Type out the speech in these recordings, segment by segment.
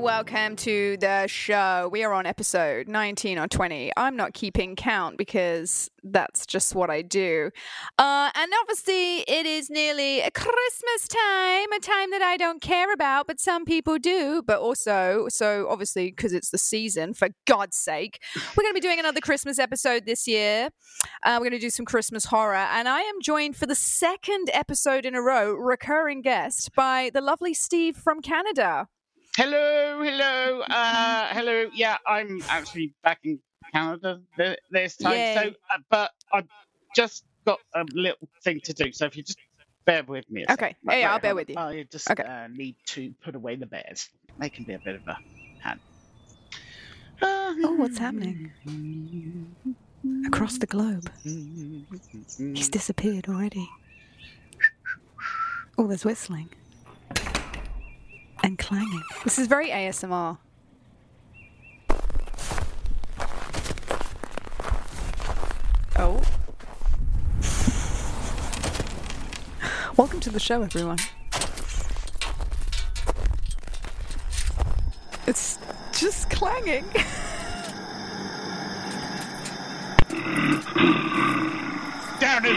Welcome to the show. We are on episode 19 or 20. I'm not keeping count because that's just what I do. Uh, and obviously, it is nearly Christmas time, a time that I don't care about, but some people do. But also, so obviously, because it's the season, for God's sake, we're going to be doing another Christmas episode this year. Uh, we're going to do some Christmas horror. And I am joined for the second episode in a row, recurring guest, by the lovely Steve from Canada. Hello, hello, uh, hello. Yeah, I'm actually back in Canada th- this time. Yay. So, uh, but I've just got a little thing to do. So if you just bear with me. Okay. Yeah, yeah, I'll bear with you. I just Okay. uh, need to put away the bears. They can be a bit of a hand. Oh, what's happening? Across the globe. He's disappeared already. Oh, there's whistling. And clanging. This is very ASMR. Oh. Welcome to the show, everyone. It's just clanging. Down in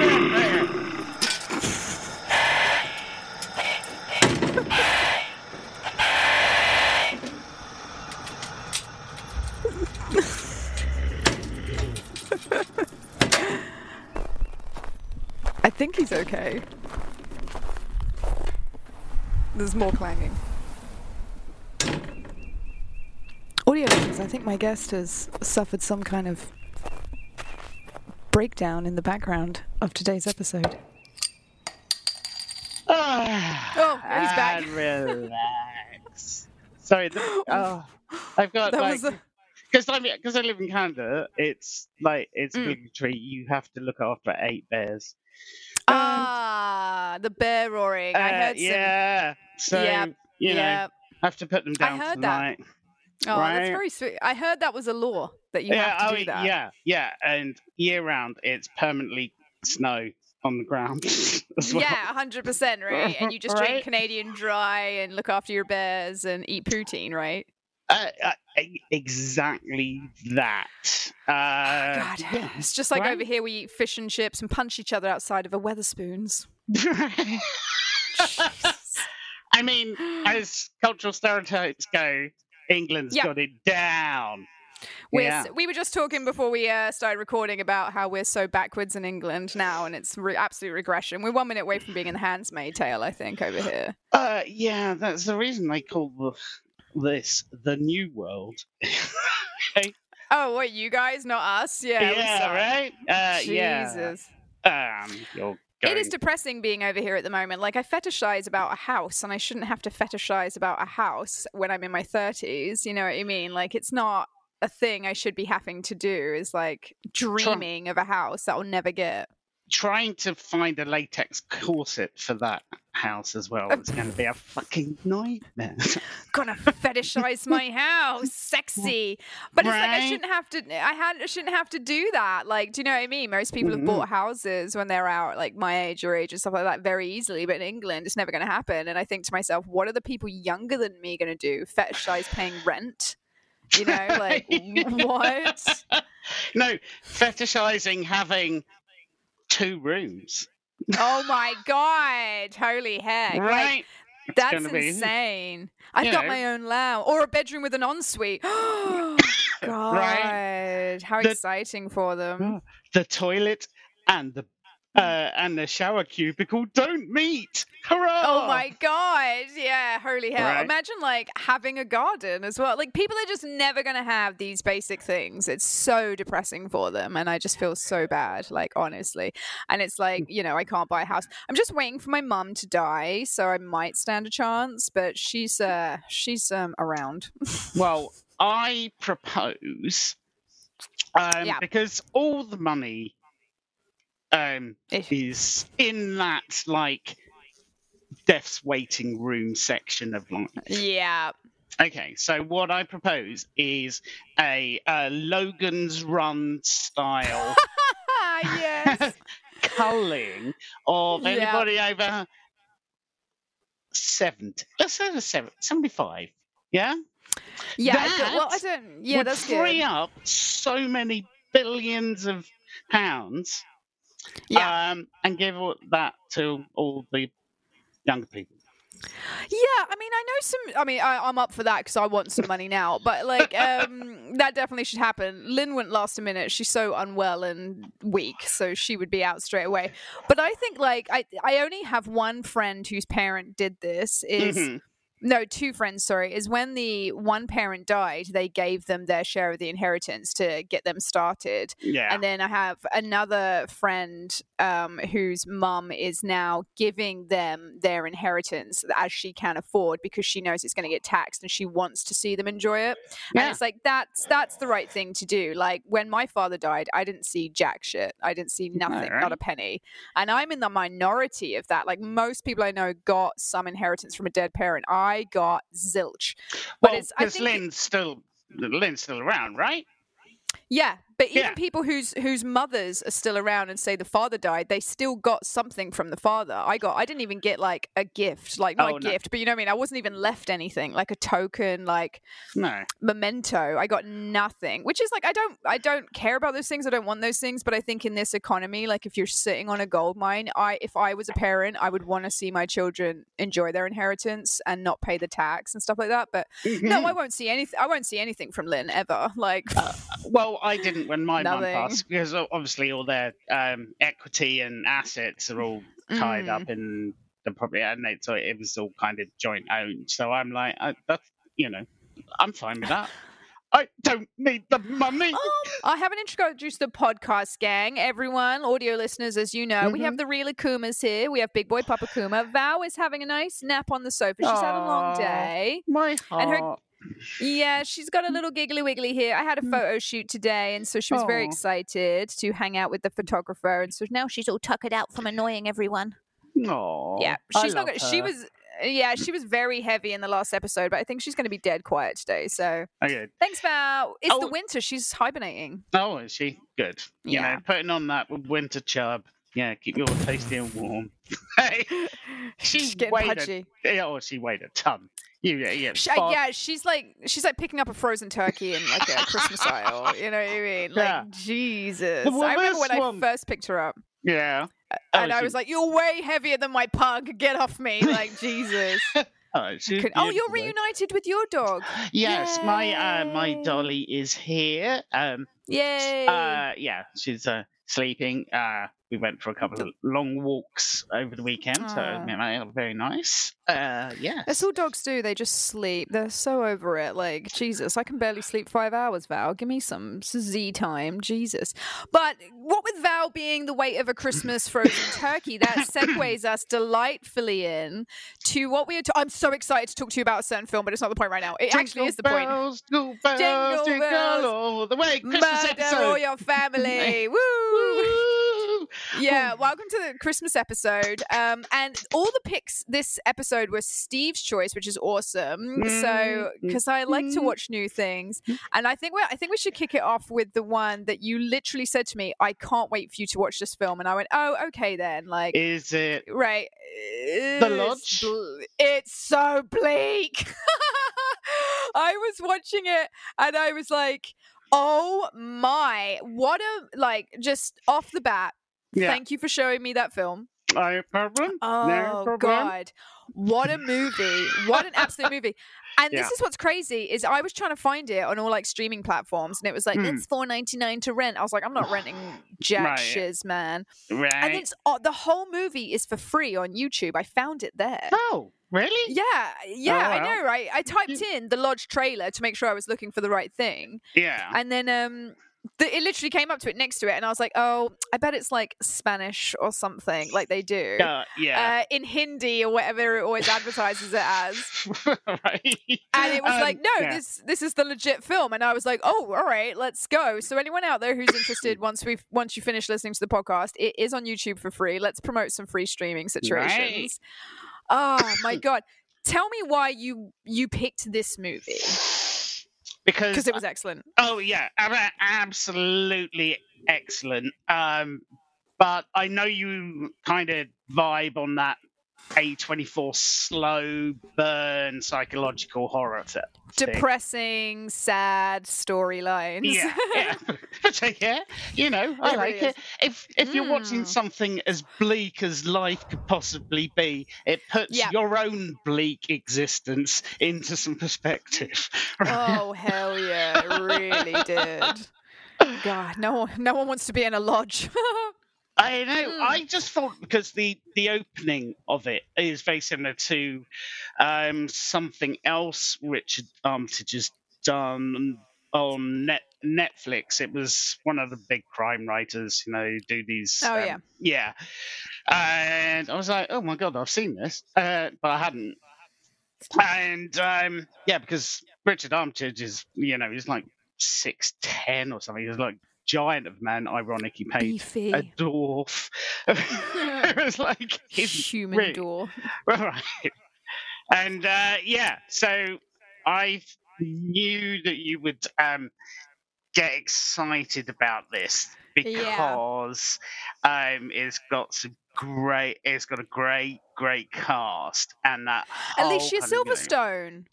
down there. I think he's okay. There's more clanging. Audio listeners, I think my guest has suffered some kind of breakdown in the background of today's episode. Ah, Oh, he's back. and relax. Sorry. The, oh, I've got That like because I because I live in Canada. It's like it's Mm. You have to look after eight bears. Ah, the bear roaring. I Uh, heard some. yeah. So Yep, you know, yeah. I have to put them down I heard that. Oh, that's very sweet. I heard that was a law that you yeah. have to oh, do that. yeah. Yeah. And year round, it's permanently snow on the ground well. Yeah, hundred percent, right? And you just drink Canadian Dry and look after your bears and eat poutine, right? Uh, uh, exactly that. Uh, God, yeah. it's just like right? over here we eat fish and chips and punch each other outside of a Wetherspoons. I mean, as cultural stereotypes go, England's Yeah. got it down. We're, Yeah. We were just talking before we uh, started recording about how we're so backwards in England now, and it's re- absolute regression. We're one minute away from being in the Handsmaid Tale, I think, over here. Uh, yeah, that's the reason they call the, this the New World. Oh, what, you guys, not us? Yeah, yeah, right? Uh, yeah. Jesus. Um, you're It is depressing being over here at the moment. Like I fetishize about a house, and I shouldn't have to fetishize about a house when I'm in my thirties. You know what I mean? Like it's not a thing I should be having to do. Is like dreaming of a house that I'll never get. Trying to find a latex corset for that house as well. It's going to be a fucking nightmare. Gonna fetishize my house, sexy. But it's like I shouldn't have to. I had I shouldn't have to do that. Like, do you know what I mean? Most people have bought houses when they're out, like my age or age and stuff like that, very easily. But in England, it's never going to happen. And I think to myself, what are the people younger than me going to do? Fetishize paying rent? You know, like what? no, fetishizing having two rooms. Oh my god! Holy heck! Right? It's That's gonna be- insane. I've got know. my own lounge or a bedroom with an ensuite. God, how The- exciting for them. Ah, the toilet and the uh, and the shower cubicle don't meet. Hurrah! Oh my god, yeah, holy hell. Right. Imagine like having a garden as well. Like people are just never going to have these basic things. It's so depressing for them and I just feel so bad, like honestly. And it's like, you know, I can't buy a house. I'm just waiting for my mum to die, so I might stand a chance, but she's uh she's um around. Well, I propose um, Yeah. because all the money um, is in that like death's waiting room section of life. yeah. Okay, so what I propose is a, uh Logan's Run style yes. culling of Yeah. anybody over 70. Let's say over seven- 75. Yeah? Yeah, feel- well, I don't yeah, would that's free good. up so many billions of pounds Yeah. um, and give that to all the younger people. Yeah, I mean, I know some. I mean, I, I'm up for that because I want some money now. But like, um, that definitely should happen. Lynn wouldn't last a minute. She's so unwell and weak, so she would be out straight away. But I think like I, I only have one friend whose parent did this. Is Mhm. No two friends. Sorry, is when the one parent died, they gave them their share of the inheritance to get them started. Yeah. And then I have another friend um, whose mum is now giving them their inheritance as she can afford because she knows it's going to get taxed and she wants to see them enjoy it. And Yeah. it's like that's that's the right thing to do. Like when my father died, I didn't see jack shit. I didn't see nothing, not a penny. And I'm in the minority of that. Like most people I know got some inheritance from a dead parent. I got zilch. But well, it's I because think Lynn's still Lynn's still around, right? Yeah, but even Yeah. people whose whose mothers are still around and say the father died, they still got something from the father. I got I didn't even get like a gift, like not Oh, a no. gift, but you know what I mean. I wasn't even left anything, like a token, like No. memento. I got nothing, which is like I don't I don't care about those things. I don't want those things, but I think in this economy, like if you're sitting on a gold mine, I if I was a parent, I would want to see my children enjoy their inheritance and not pay the tax and stuff like that. But no, Mhm. I won't see anything. I won't see anything from Lynn ever. Like Well, I didn't when my mum passed because obviously all their um, equity and assets are all tied Mm. up in the property, and it, so it was all kind of joint owned. So I'm like, I, that's you know, I'm fine with that. I don't need the money. Um, I haven't introduced the podcast gang. Everyone, audio listeners, as you know, we Mm-hmm. have the real Akumas here. We have Big Boy Papa Kuma. Val is having a nice nap on the sofa. She's had a long day. My heart. And her- heart. Yeah, she's got a little giggly wiggly here. I had a photo shoot today, and so she was very Mm. Excited to hang out with the photographer. And so now she's all tuckered out from annoying everyone. Aw, yeah, I she's not. love Gonna, she her. was. Yeah, she was very heavy in the last episode, but I think she's going to be dead quiet today. So Okay. thanks, Val. It's the Oh. winter. She's hibernating. Oh, is she good? You Yeah. know, putting on that winter chub. Yeah, keep you all tasty and warm. hey, she She's getting weighed pudgy. yeah, oh, she weighed a ton. Yeah, yeah. Sh- uh, yeah, she's like she's like picking up a frozen turkey in like a Christmas aisle. You know what I mean? Like Yeah. Jesus. Well, I remember when one- I first picked her up, yeah. and Oh, I she- was like, "You're way heavier than my pug. Get off me!" Like Jesus. Oh, Could- oh, you're reunited with your dog. Yes, my uh, my dolly is here. Um, Yay! uh, yeah, she's uh, sleeping. Uh, we went for a couple of long walks over the weekend, so know, very nice. Uh, yeah. That's all dogs do. They just sleep. They're so over it. Like, Jesus, I can barely sleep five hours, Val. Give me some Z time. Jesus. But what with Val being the weight of a Christmas frozen turkey, that segues us delightfully in to what we are. I'm so excited to talk to you about a certain film, but it's not the point right now. It actually is the point. bells, Jingle bells, Jingle jingle, bells, all the way. Christmas Murder all your family. Woo! Yeah, welcome to the Christmas episode. Um, and all the picks this episode was Steve's choice, which is awesome. So, because I like to mm. watch new things, and I think we I think we should kick it off with the one that you literally said to me, "I can't wait for you to watch this film," and I went, "Oh, okay then." Like, Is it? right, The Lodge? bl- It's so bleak. I was watching it, and I was like. Oh my, what a like just off the bat. Yeah. Thank you for showing me that film. No problem. Oh no problem. god. What a movie. What an absolute movie. And this is what's crazy is I was trying to find it on all like streaming platforms and it was like Hmm. it's 4.99 to rent. I was like I'm not renting jack Right. shiz, man. Right. And it's uh, the whole movie is for free on YouTube. I found it there. oh, really? Yeah, yeah, I know, right? I typed in the Lodge trailer to make sure I was looking for the right thing. Yeah. And then um the, it literally came up to it next to it and I was like, "Oh, I bet it's like Spanish or something like they do." Uh, yeah. uh, in Hindi or whatever it always advertises it as. right. And it was Um, like, no, yeah. this this is the legit film. And I was like, oh, all right, let's go. So anyone out there who's interested, once we once you finish listening to the podcast, it is on YouTube for free. Let's promote some free streaming situations. Oh my god. Tell me why you you picked this movie because because it was excellent. Oh yeah, absolutely excellent. Um, but I know you kind of vibe on that A24 slow burn psychological horror th- thing. Depressing, sad storylines. Yeah, yeah. But, yeah, you know, I It like really it. If if you're watching Mm. something as bleak as life could possibly be, it puts Yeah. your own bleak existence into some perspective. Oh hell yeah, it really did. God, no no one wants to be in a lodge. I know. Mm. I just thought because the the opening of it is very similar to um, something else Richard Armitage has done on net Netflix. It was one of the big crime writers, you know, who do these. Oh, um, yeah. yeah. And I was like, oh my god, I've seen this, uh, but I hadn't. And um, yeah, because Richard Armitage is, you know, he's like six ten or something. He's like giant of man. Ironically, paid Beefy. a dwarf. it was like Human really- door. right. And uh, yeah, so I knew that you would um, get excited about this Yeah. because um, it's got some great. It's got a great, great cast, and that Alicia Silverstone.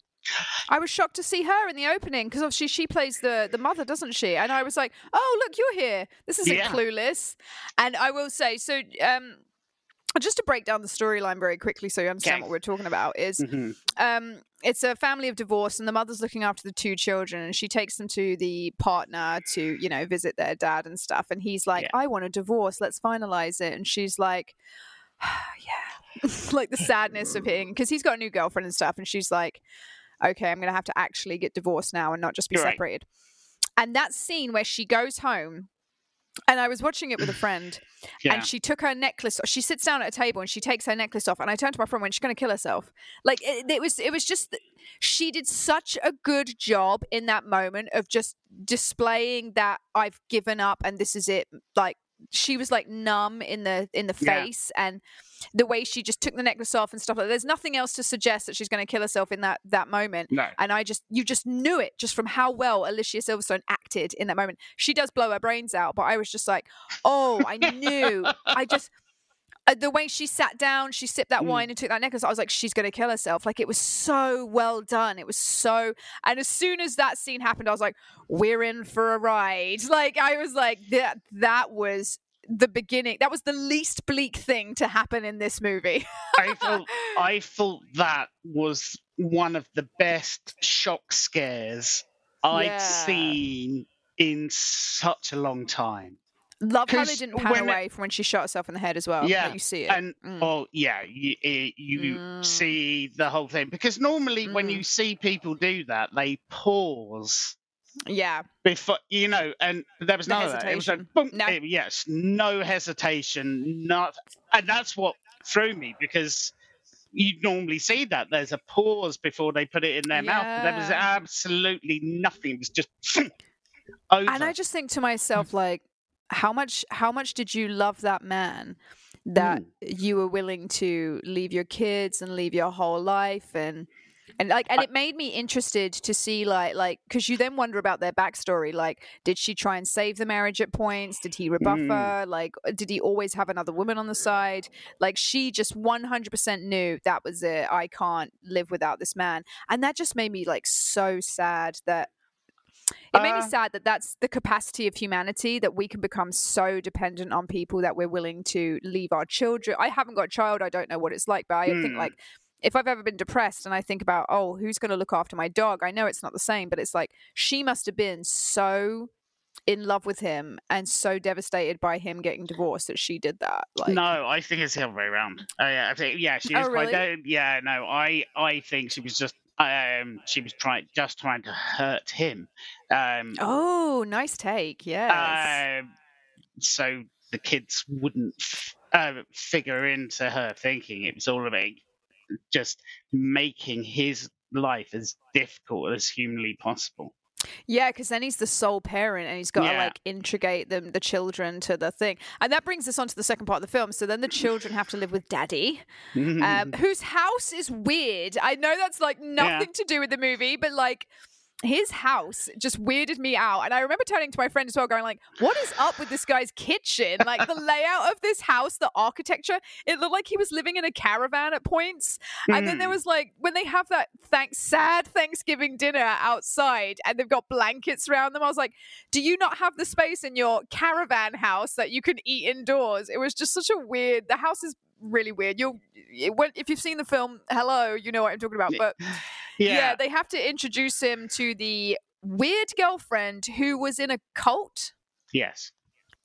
I was shocked to see her in the opening because obviously she plays the the mother, doesn't she? And I was like, "Oh, look, you're here. This isn't Yeah. clueless." And I will say, so um, just to break down the storyline very quickly, so you understand Okay. what we're talking about, is Mhm. um, it's a family of divorce, and the mother's looking after the two children, and she takes them to the partner to, you know, visit their dad and stuff. And he's like, Yeah. "I want a divorce. Let's finalize it." And she's like, "Yeah," like the sadness of him because he's got a new girlfriend and stuff, and she's like, "Okay, I'm gonna have to actually get divorced now and not just be Right. separated." And that scene where she goes home. And I was watching it with a friend, Yeah. and she took her necklace. She sits down at a table and she takes her necklace off. And I turned to my friend when she's going to kill herself. Like it, it was, it was just she did such a good job in that moment of just displaying that I've given up and this is it. Like she was like numb in the in the Yeah. face and the way she just took the necklace off and stuff like there's nothing else to suggest that she's going to kill herself in that that moment no. and I just you just knew it just from how well Alicia Silverstone acted in that moment. She does blow her brains out, but I was just like, oh, I knew. I just the way she sat down, she sipped that Mm. wine and took that necklace. I was like, she's gonna kill herself. Like it was so well done. It was so. And as soon as that scene happened, I was like, we're in for a ride. Like I was like that. That was the beginning. That was the least bleak thing to happen in this movie. I felt I thought that was one of the best shock scares I'd Yeah. seen in such a long time. Love how they didn't pan when it- away from when she shot herself in the head as well. Yeah, like you see it. and Mm. oh yeah, you you Mm. see the whole thing because normally when Mm. you see people do that, they pause yeah, before you know, and there was The of that. It was like hesitation. boom, No. eh, yes, no hesitation, not, and that's what threw me because you normally see that there's a pause before they put it in their mouth. But there was absolutely nothing. It was just over. and I just think to myself, like, how much, how much did you love that man that Mm. you were willing to leave your kids and leave your whole life and. And like, and it made me interested to see, like, like, because you then wonder about their backstory. Like, did she try and save the marriage at points? Did he rebuff Mm. her? Like, uh, did he always have another woman on the side? Like, she just one hundred percent knew that was it. I can't live without this man, and that just made me like so sad that it made me Uh, sad that that's the capacity of humanity that we can become so dependent on people that we're willing to leave our children. I haven't got a child, I don't know what it's like, but I think Hmm. like if I've ever been depressed and I think about, oh, who's going to look after my dog? I know it's not the same, but it's like she must have been so in love with him and so devastated by him getting divorced that she did that. Like, no, I think it's the other way around. Oh, yeah, I think yeah, she Oh, really? Yeah, no, I I think she was just um she was trying just trying to hurt him. Um, oh, nice take. Yes. um, so the kids wouldn't f- uh, figure into her thinking it was all about just making his life as difficult as humanly possible. Yeah, because then he's the sole parent and he's got to like integrate them, the children to the thing. And that brings us on to the second part of the film. So then the children have to live with daddy, um, whose house is weird. I know that's like nothing to do with the movie, but like his house just weirded me out. And I remember turning to my friend as well, going like, what is up with this guy's kitchen? Like the layout of this house, the architecture, it looked like he was living in a caravan at points. And then there Hmm. was like when they have that thanks sad Thanksgiving dinner outside and they've got blankets around them. I was like, do you not have the space in your caravan house that you can eat indoors? It was just such a weird. The house is really weird. You'll if you've seen the film, hello, you know what I'm talking about. But yeah. yeah, they have to introduce him to the weird girlfriend who was in a cult. yes.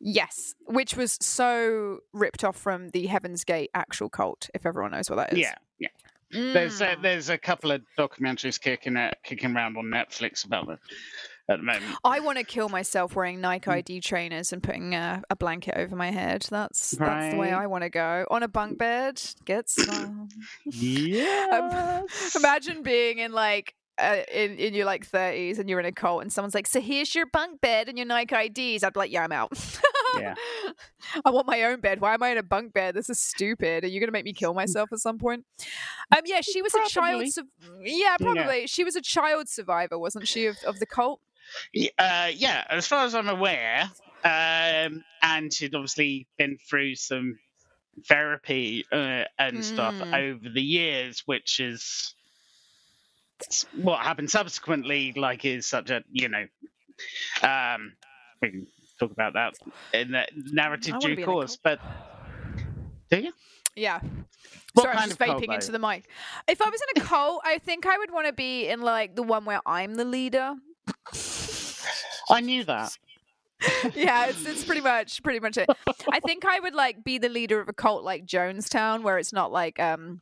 Yes, which was so ripped off from the Heaven's Gate actual cult. If everyone knows what that is. Yeah, yeah. There's a, Mm. there's a couple of documentaries kicking out, kicking around on Netflix about it at the moment. I want to kill myself wearing Nike Mm. ID trainers and putting a, a blanket over my head. That's that's the way I want to go on a bunk bed. Get some. Yeah. Imagine being in like. Uh, in in your like 30s and you're in a cult and someone's like so here's your bunk bed and your Nike IDs I'd be like yeah I'm out Yeah. I want my own bed why am I in a bunk bed this is stupid are you gonna make me kill myself at some point um yeah she was a child su- yeah probably she was a child survivor wasn't she of, of the cult Uh, yeah, as far as I'm aware, um, and she'd obviously been through some therapy uh, and stuff Mm. over the years, which is what happened subsequently. Like, is such a you know, um, we can talk about that in the narrative due be in a course. But do you? yeah What Sorry, I'm just vaping into the mic. If I was in a cult, I think I would want to be in like the one where I'm the leader. I knew that. yeah, it's, it's pretty much pretty much it. I think I would like be the leader of a cult like Jonestown, where it's not like um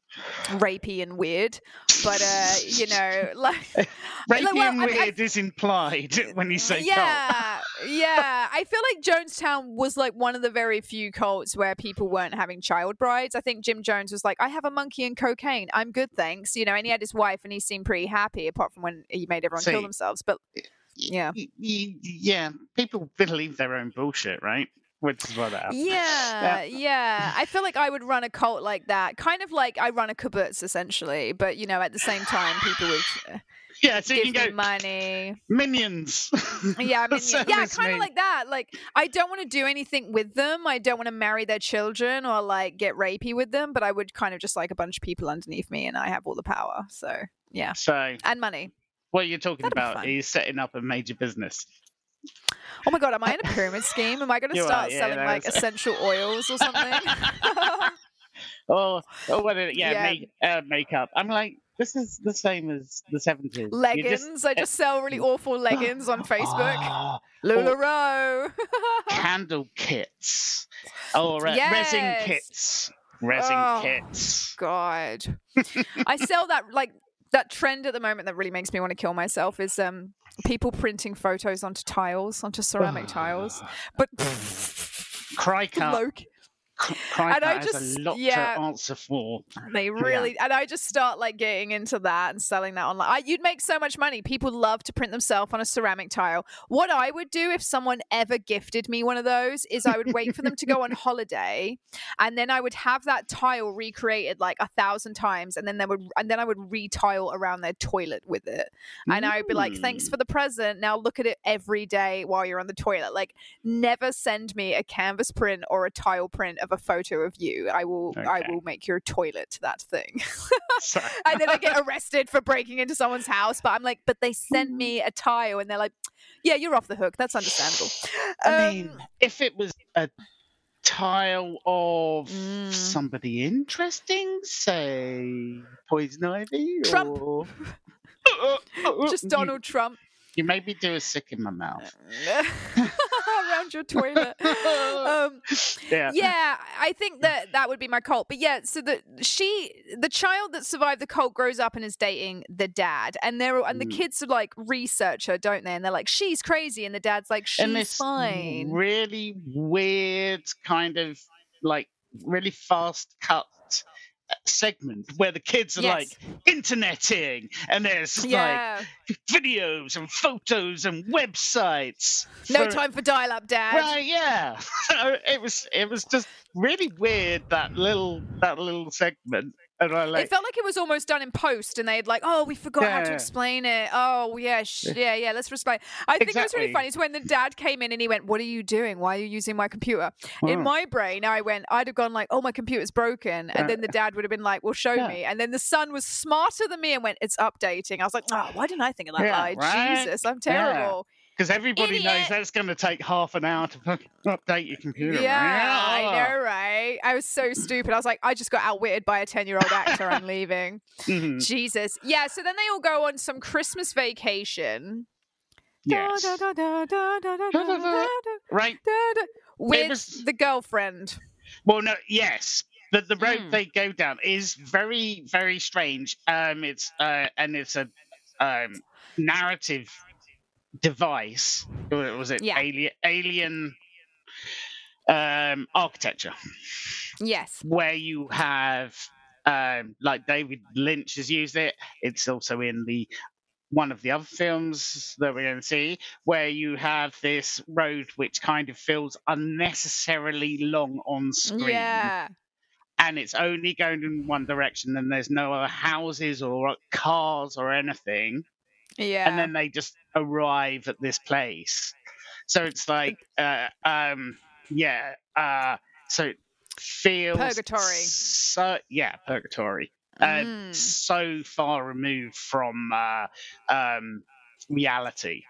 rapey and weird, but uh, you know, like Rapey well, and I I- weird is implied when you say cult. yeah, yeah. I feel like Jonestown was like one of the very few cults where people weren't having child brides. I think Jim Jones was like, "I have a monkey and cocaine. I'm good, thanks." You know, and he had his wife, and he seemed pretty happy, apart from when he made everyone kill themselves. But yeah. Y- y- yeah, people believe their own bullshit, right? Which is what that. Yeah, yeah. I feel like I would run a cult like that, kind of like I run a kibbutz essentially, but you know, at the same time, people would uh, Yeah, so you give can me go money. minions. Yeah, I mean, yeah, yeah kind of like that. Like, I don't want to do anything with them. I don't want to marry their children or like get rapey with them, but I would kind of just like a bunch of people underneath me, and I have all the power. So yeah, So and money. What you're talking That'd about is setting up a major business. Oh my god, am I in a pyramid scheme? Am I going to are, start yeah, selling like essential oils or something? Oh, oh, what? It, yeah, Yeah. Make, uh, makeup. I'm like, this is the same as the seventies. Leggings. I just sell really awful leggings on Facebook. Ah, Lularoe. candle kits or uh, resin kits. Resin Oh. kits. God. I sell that like that trend at the moment that really makes me want to kill myself is um people printing photos onto tiles, onto ceramic tiles. But Cricut. And I just- a lot yeah. to answer for. they really and I just start like getting into that and selling that online. I, you'd make so much money. People love to print themselves on a ceramic tile. What I would do if someone ever gifted me one of those is I would wait for them to go on holiday and then I would have that tile recreated like a thousand times and then they would and then I would retile around their toilet with it. And I would be like, thanks Mm. for the present. Now look at it every day while you're on the toilet. Like, never send me a canvas print or a tile print of a photo of you. I will, I will make your toilet that thing. And then I get arrested for breaking into someone's house. But I'm like, but they sent me a tile, and they're like, yeah, you're off the hook. That's understandable. I Um, mean, if it was a tile of Mm. somebody interesting, say Poison Ivy, Trump. or just You- Donald Trump You, maybe do a sick in my mouth. around your toilet. Um, Yeah. yeah i think that that would be my cult but yeah so the she the child that survived the cult grows up and is dating the dad and they're and the Mm. kids are like research her don't they and they're like she's crazy and the dad's like she's fine really weird kind of like really fast cut segment where the kids are Yes. like interneting and there's yeah like videos and photos and websites no for- time for dial-up dad Right, yeah. It was it was just really weird that little that little segment. Like it felt like it was almost done in post, and they had like, "Oh, we forgot how to Yeah. explain it. Oh, yeah, sh- yeah, yeah. Let's explain." I think it was really funny. Is when the dad came in and he went, "What are you doing? Why are you using my computer?" In Oh. my brain, I went, I'd have gone like, "Oh, my computer's broken," and then the dad would have been like, "Well, show Yeah. me." And then the son was smarter than me and went, "It's updating." I was like, "Oh, why didn't I think of that Yeah, lie? right? Jesus, I'm Yeah. Because everybody Idiot. knows that's going to take half an hour to update your computer. Yeah, right? I know, right? I was so stupid. I was like, I just got outwitted by a 10 year old actor. I'm leaving. Mm-hmm. Jesus. Yeah, so then they all go on some Christmas vacation. Right. With the girlfriend. Well, no, yes, but the road mm. they go down is very, very strange. Um, it's uh, and it's a um narrative device. Or Was it Yeah. alien alien um architecture? Yes. where you have um, like David Lynch has used it. It's also in the one of the other films that we're going to see, where you have this road which kind of feels unnecessarily long on screen, Yeah. and it's only going in one direction, and there's no other houses or cars or anything, Yeah. and then they just arrive at this place. So it's like, uh, um, yeah, uh, so it feels Purgatory. So yeah, purgatory. Uh, Mm. So far removed from uh, um, reality.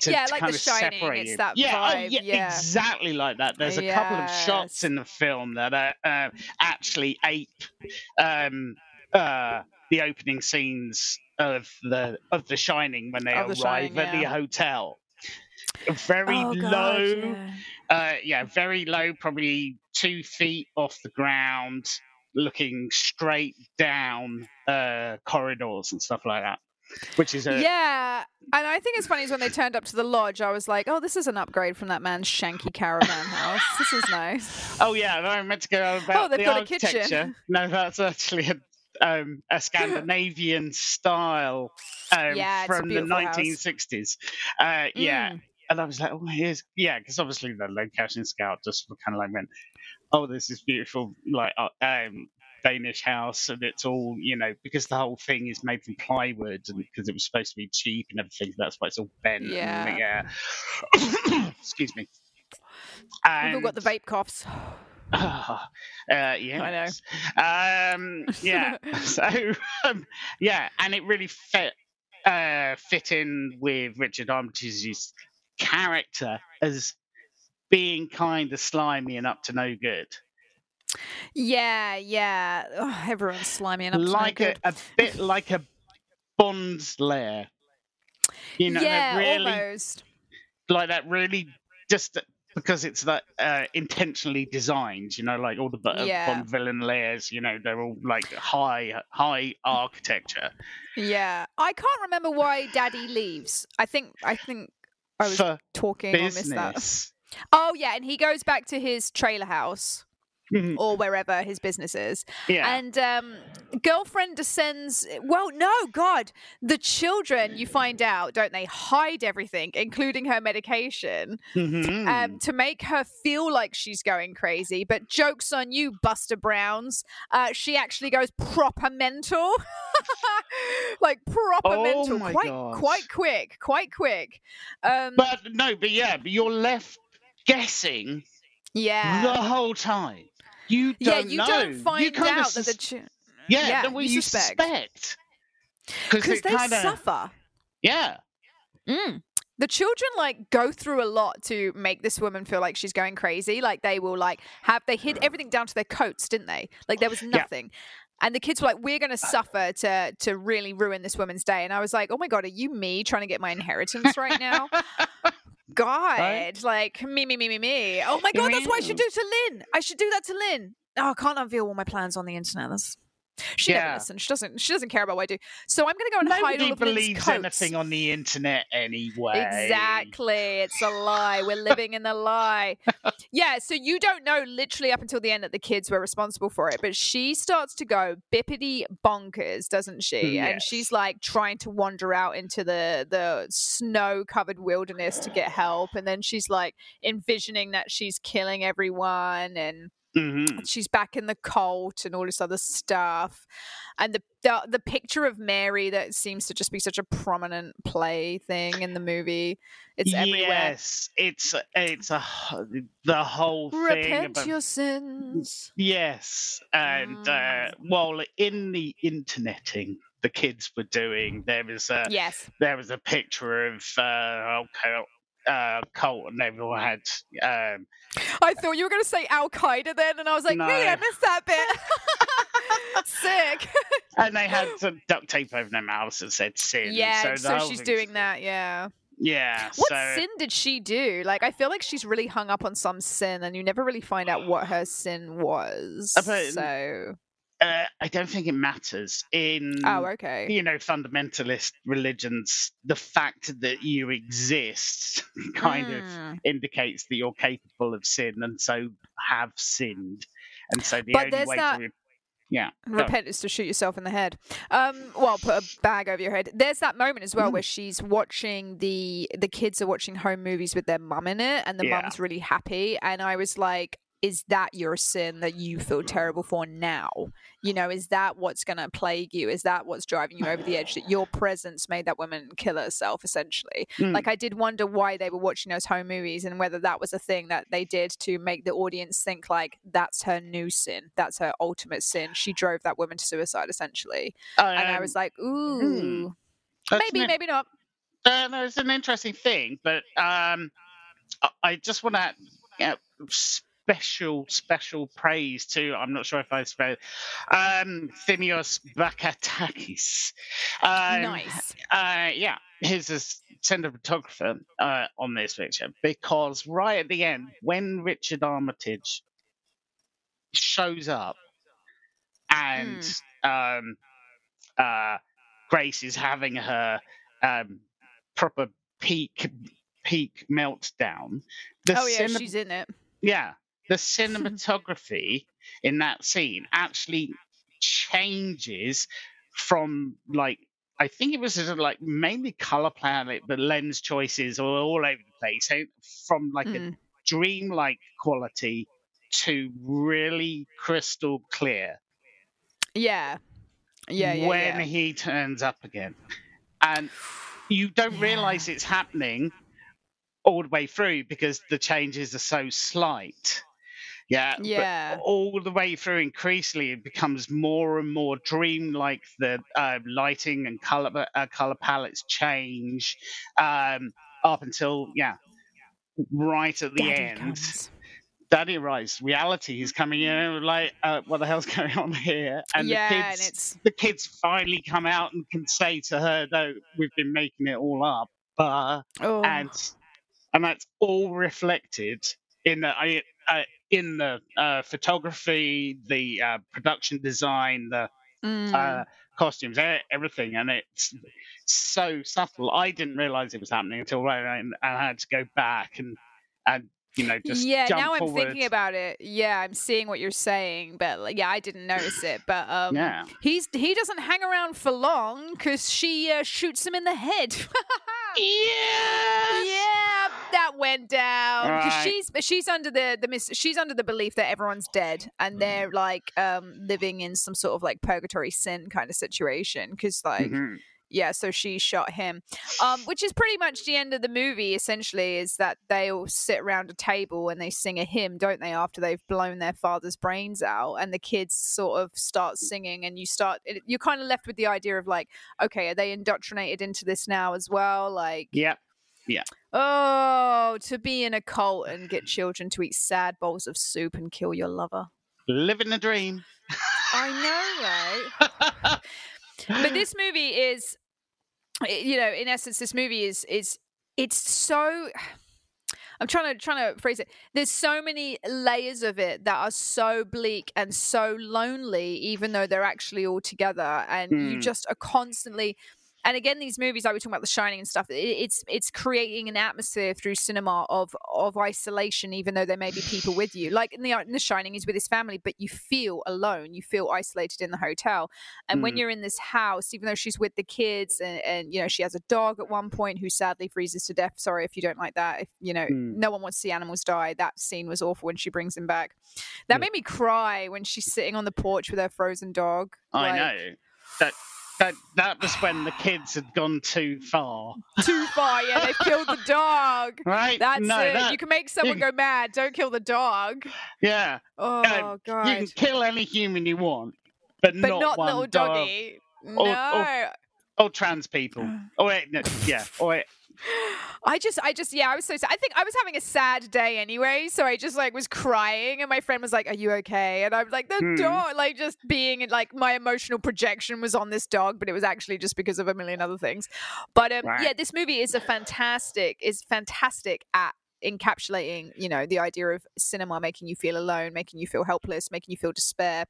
to- Yeah, to like kind The of Shining, separate it's you. that yeah, oh, yeah, yeah. exactly like that. There's a couple of shots in the film that are, uh, actually ape um, uh, the opening scenes of the of The Shining when they Of The arrive Shining, at the hotel. Very Oh, God, low, yeah. uh, yeah, very low, probably two feet off the ground, looking straight down uh, corridors and stuff like that. Which is a Yeah, and I think it's funny is when they turned up to the lodge, I was like, "Oh, this is an upgrade from that man's shanky caravan house. This is nice." Oh yeah, no, I meant to go about Oh, they've the got a kitchen. No, that's actually a, um, a Scandinavian style um, Yeah, from the 1960s. Uh, yeah, Mm. and I was like, oh, here's yeah, because obviously the location scout just kind of like went, oh, this is beautiful, like uh, um, Danish house, and it's all you know because the whole thing is made from plywood, and because it was supposed to be cheap and everything, that's why it's all bent. and, Yeah. yeah. Excuse me. We've all got the And- vape coughs. uh, yes. Um, yeah. so, um, yeah, and it really fit uh, fit in with Richard Armitage's character as being kind of slimy and up to no good. Yeah, yeah. Ugh, everyone's slimy enough. like to no a, good. a bit like a Bond's lair. You know, yeah, really almost. like that really just because it's that uh, intentionally designed. You know, like all the Yeah. Bond villain layers. You know, they're all like high high architecture. Yeah, I can't remember why Daddy leaves. I think I think I was for talking or missed that. Oh yeah, and he goes back to his trailer house Mhm. or wherever his business is, Yeah. and um, girlfriend descends. Well, no, God, the children. You find out, don't they? Hide everything, including her medication, Mhm. um, to make her feel like she's going crazy. But jokes on you, Buster Browns. Uh, she actually goes proper mental, like proper Oh mental, quite quite quick, quite quick. Um, but no, but yeah, but you're left guessing yeah. the whole time. You yeah, don't you know. don't find you kinda out that the sus- ch- yeah, yeah, then what you you suspect. because they kinda, suffer. Yeah, Mm. The children like go through a lot to make this woman feel like she's going crazy. Like they will like have they hid everything down to their coats, didn't they? Like there was nothing. And the kids were like, "We're going to suffer to to really ruin this woman's day." And I was like, "Oh my god, are you me trying to get my inheritance right now?" God, like me, me, me, me, me. Oh my god, that's what I should do to Lynn. I should do that to Lynn. Oh, I can't unveil all my plans on the internet. That's she never Yeah. listens. She doesn't. She doesn't care about what I do. So I'm going to go and hide nobody all of believes anything on the internet anyway. Exactly. It's a lie. We're living in a lie. yeah. So you don't know literally up until the end that the kids were responsible for it. But she starts to go bippity bonkers, doesn't she? And she's like trying to wander out into the, the snow covered wilderness to get help. And then she's like envisioning that she's killing everyone and Mhm. she's back in the cult and all this other stuff and the, the the picture of mary that seems to just be such a prominent play thing in the movie it's everywhere Yes, it's it's a the whole thing. repent your sins Yes, and uh, Mm. while in the interneting the kids were doing, there was a yes there was a picture of uh, okay, uh, cult and everyone had um, i thought you were going to say al-qaeda then and i was like really i missed that bit sick and they had some duct tape over their mouths that said sin. yeah so, so, she's doing that yeah Yeah. what so sin did she do like i feel like she's really hung up on some sin and you never really find out what her sin was Uh, but- so uh, I don't think it matters in oh okay you know fundamentalist religions. The fact that you exist kind of Mm. indicates that you're capable of sin, and so have sinned. And so the But only way that- to yeah, repent is to shoot yourself in the head. Um, well, put a bag over your head. There's that moment as Mm. well where she's watching the the kids are watching home movies with their mum in it, and the Yeah. mum's really happy. And I was like, is that your sin that you feel terrible for now? You know, is that what's going to plague you? Is that what's driving you over the edge? That your presence made that woman kill herself, essentially. Mm. Like, I did wonder why they were watching those home movies and whether that was a thing that they did to make the audience think, like, that's her new sin. That's her ultimate sin. She drove that woman to suicide, essentially. And I Um, was like, ooh, that's maybe, an- maybe not. Uh, no, it's an interesting thing, but um, I- I just want to special special praise to I'm not sure if I spell um, Thimios Bakatakis. Um, nice. Uh, yeah, he's a cinematographer uh, on this picture because right at the end, when Richard Armitage shows up and um, uh, Grace is having her um, proper peak peak meltdown. The oh, yeah, cine- she's in it. yeah, the cinematography in that scene actually changes from like I think it was sort of like mainly color palette, but lens choices all, all over the place. So from like a Mm. dreamlike quality to really crystal clear Yeah. Yeah, yeah, when yeah. he turns up again. And you don't Yeah. realize it's happening all the way through because the changes are so slight. Yeah. but Yeah. all the way through, increasingly, it becomes more and more dreamlike. The uh, lighting and color uh, color palettes change um, up until yeah, right at the Daddy end. comes. Daddy Rise reality is coming in. Like, uh, what the hell's going on here? And yeah, the and kids, it's the kids finally come out and can say to her, "No, we've been making it all up," uh, oh, and and that's all reflected in the I, uh, in the uh, photography, the uh, production design, the mm. uh, costumes, e- everything, and it's so subtle. I didn't realize it was happening until I, I had to go back and and you know just yeah. Now I'm thinking about it. Yeah, I'm seeing what you're saying, but like, yeah, I didn't notice it. But um, Yeah. he's he doesn't hang around for long because she uh, shoots him in the head. Yes! Yeah, that went down Right. she's she's under the the mis- she's under the belief that everyone's dead and they're like um living in some sort of like purgatory sin kind of situation because like Mhm. yeah so she shot him. Um which is pretty much the end of the movie essentially is that they all sit around a table and they sing a hymn don't they after they've blown their father's brains out and the kids sort of start singing and you start it, you're kind of left with the idea of like okay are they indoctrinated into this now as well? Like Yep. Oh, to be in a cult and get children to eat sad bowls of soup and kill your lover. Living the dream. I know, right? but this movie is, eh, you know, in essence, this movie is is it's so. I'm trying to trying to phrase it. There's so many layers of it that are so bleak and so lonely, even though they're actually all together, and you Hmm. just are constantly. And again, these movies, like we were talking about The Shining and stuff, it, it's it's creating an atmosphere through cinema of of isolation, even though there may be people with you. Like in the in The Shining, he's with his family, but you feel alone. You feel isolated in the hotel. And when Mm. you're in this house, even though she's with the kids, and, and you know she has a dog at one point who sadly freezes to death. Sorry if you don't like that. If you know, Mm. no one wants to see animals die. That scene was awful when she brings him back. That Yeah. made me cry when she's sitting on the porch with her frozen dog. I Like, know. That that that was when the kids had gone too far. Too far, yeah. They've killed the dog. Right? That's no, it. that- you can make someone go mad. Don't kill the dog. yeah. Oh Um, god. You can kill any human you want, but, but not, not, one little dog doggy. or- no. or trans people. Oh no, yeah. Oh wait. I just, I just, yeah, I was so sad. I think I was having a sad day anyway, so I just like was crying, and my friend was like, "Are you okay?" And I'm like, "The Hmm. dog," like just being like my emotional projection was on this dog, but it was actually just because of a million other things. But um, Right. yeah, this movie is a fantastic, is fantastic at encapsulating you know the idea of cinema making you feel alone making you feel helpless making you feel despair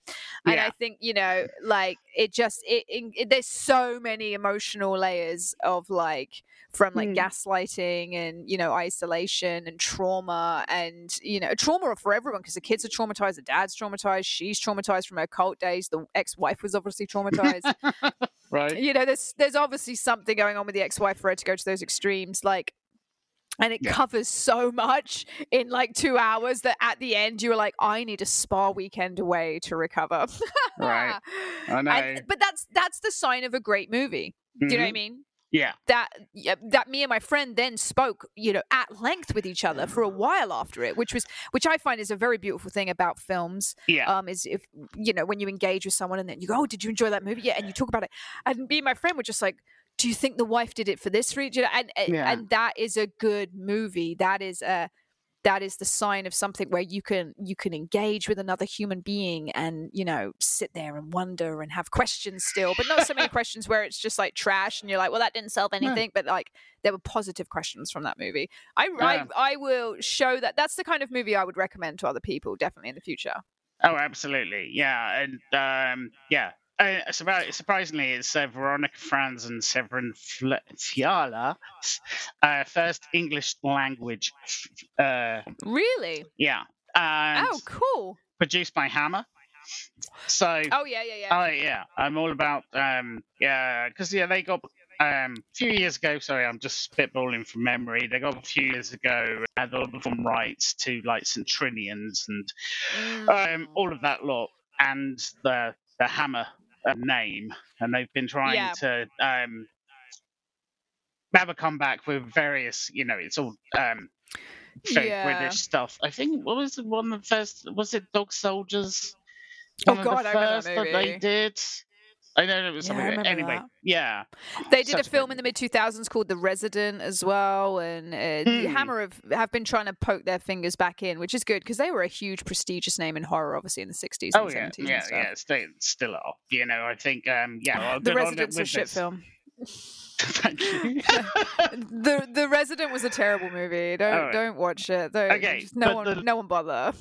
and Yeah. i think you know like it just it, it, there's so many emotional layers of like from like Mm. gaslighting and you know isolation and trauma and you know trauma for everyone because the kids are traumatized the dad's traumatized she's traumatized from her cult days the ex-wife was obviously traumatized Right. you know there's there's obviously something going on with the ex-wife for her to go to those extremes like and it Yeah. covers so much in like two hours that at the end you were like i need a spa weekend away to recover Right. I know. And- but that's that's the sign of a great movie do you know what i Mhm. mean Yeah. that yeah, that me and my friend then spoke you know at length with each other for a while after it which was which i find is a very beautiful thing about films Yeah. um is if you know when you engage with someone and then you go oh did you enjoy that movie yeah and you talk about it and me and my friend were just like do you think the wife did it for this reason and and, Yeah. and that is a good movie that is a that is the sign of something where you can you can engage with another human being and you know sit there and wonder and have questions still but not so many questions where it's just like trash and you're like well that didn't solve anything but like there were positive questions from that movie I, Yeah. I i will show that that's the kind of movie i would recommend to other people definitely in the future Oh, absolutely. Yeah, and um, yeah. Uh, surpri- surprisingly, it's uh, Veronika Franz and Severin Fiala, uh, first English language. Uh, really yeah, oh cool produced by Hammer. So, oh yeah yeah yeah oh yeah, I'm all about um, yeah, because yeah, they got um, a few years ago. Sorry, I'm just spitballing from memory. They got a few years ago had all the film rights to like Centrinians and Mm. um, all of that lot, and the the Hammer uh, name, and they've been trying Yeah. to um, have a comeback with various, you know, it's all um, fake Yeah. British stuff. I think what was the one of the first? Was it Dog Soldiers? Oh, One of the God, I remember that first that they movie. did. I know it was Yeah, something. remember anyway, that. yeah. They did a Such a film great in the mid 2000s called The Resident as well, and uh, the Hmm. Hammer have, have been trying to poke their fingers back in, which is good because they were a huge prestigious name in horror, obviously in the 60s Oh and yeah, 70s yeah, and stuff. yeah. Still, still are. You know, I think. Um, yeah. Well, The Resident's a shit this. film. Thank you. the The Resident was a terrible movie. Don't Alright. don't watch it. Don't, Okay, no one the- no one bother.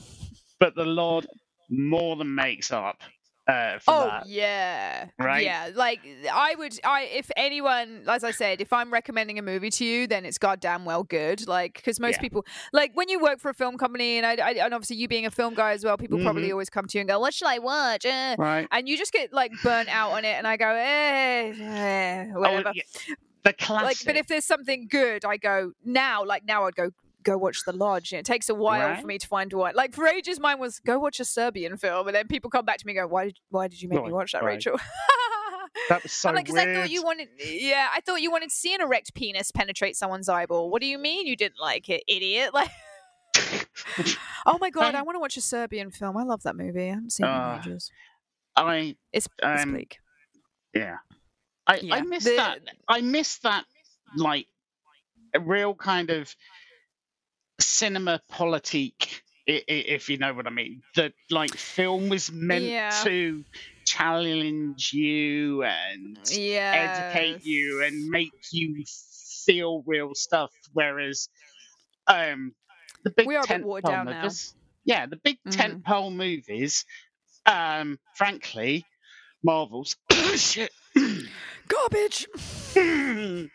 but the Lodge more than makes up uh, for Oh that. yeah, Right? Yeah, like I would, I if anyone, as I said, if I'm recommending a movie to you, then it's goddamn well good. Like because most Yeah. people, like when you work for a film company, and I, I and obviously you being a film guy as well, people probably Mhm. always come to you and go, "What should I watch?" Eh. Right. And you just get like burnt out on it, and I go, "Eh, eh Oh, whatever." yeah, the like, classic. but if there's something good, I go now. Like now, I'd go. Go watch The Lodge. And it takes a while Right. for me to find one. Like for ages, mine was go watch a Serbian film, and then people come back to me and go, "Why did Why did you make me watch that, right. Rachel?" that was so I'm like, because. I thought you wanted, yeah, I thought you wanted to see an erect penis penetrate someone's eyeball. What do you mean you didn't like it, idiot? Like, oh my god, I- I want to watch a Serbian film. I love that movie. I haven't seen it Uh, in ages. I It's, it's um, bleak. yeah. I Yeah. I miss The- that. I miss that like a real kind of cinema politique. If you know what I mean, that like film was meant Yeah. to challenge you and Yeah, educate you and make you feel real stuff. Whereas, um, the big We are tentpole watered down now. movies, yeah, the big Mhm. tentpole movies, um, frankly, Marvels, shit. Garbage.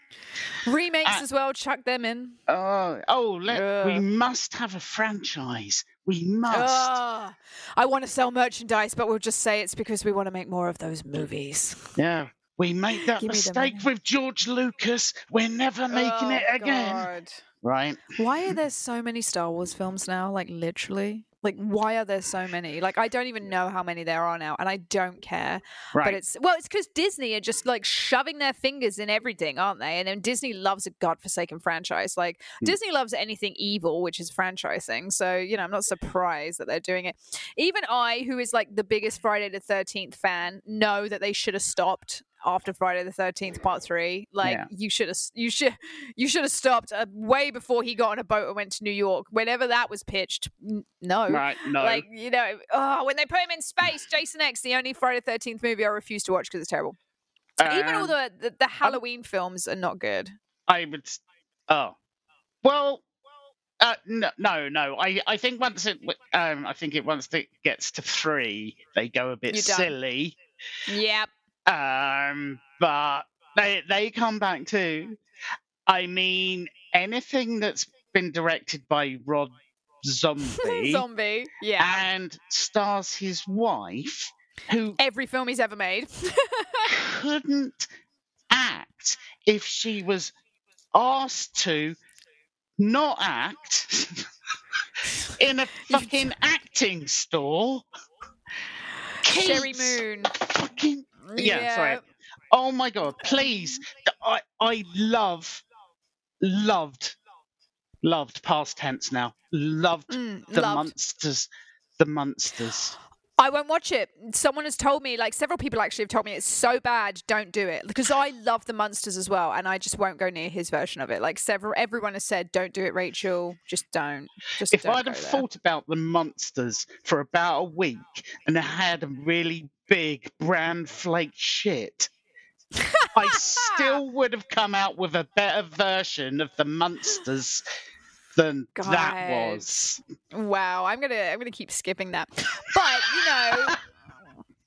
Remakes Uh, as well. Chuck them in. Oh, oh, let, we must have a franchise. We must. I want to sell merchandise, but we'll just say it's because we want to make more of those movies. yeah. We made that mistake with George Lucas. We're never making Oh, it again. God. Right? Why are there so many Star Wars films now? Like literally. Like why are there so many? Like I don't even know how many there are now and I don't care. Right. But it's well, it's because Disney are just like shoving their fingers in everything, aren't they? And then Disney loves a godforsaken franchise. Like Hmm. Disney loves anything evil, which is franchising. So, you know, I'm not surprised that they're doing it. Even I, who is like the biggest Friday the 13th fan, know that they should have stopped after Friday the 13th part 3. Like Yeah. you should have you should you should have stopped uh, way before he got on a boat and went to New York. Whenever that was pitched, n- no. right. No. Like you know, oh, when they put him in space, Jason X, the only Friday the Thirteenth movie I refuse to watch because it's terrible. Even all Um, the, the the Halloween films are not good. I would. Oh, well, uh, no, no, no. I, I think once it, um, I think it once it gets to three, they go a bit silly. Yep. Um, but they they come back too. I mean, anything that's been directed by Rob Zombie Zombie. Yeah. and stars his wife, who Every film he's ever made. couldn't act if she was asked to not act in a fucking acting store. Sheri Moon. Fucking yeah, sorry. Oh my god, please. I I love loved loved past tense now. Loved Mm, the loved. Munsters. The Munsters. I won't watch it. Someone has told me, like several people actually have told me it's so bad, don't do it. Because I love the Munsters as well, and I just won't go near his version of it. Like several, everyone has said, don't do it, Rachel. Just don't. Just if don't I'd have there. thought about the Munsters for about a week and I had a really big brand flake shit, I still would have come out with a better version of the Munsters than that was. Wow, I'm gonna I'm gonna keep skipping that. But you know,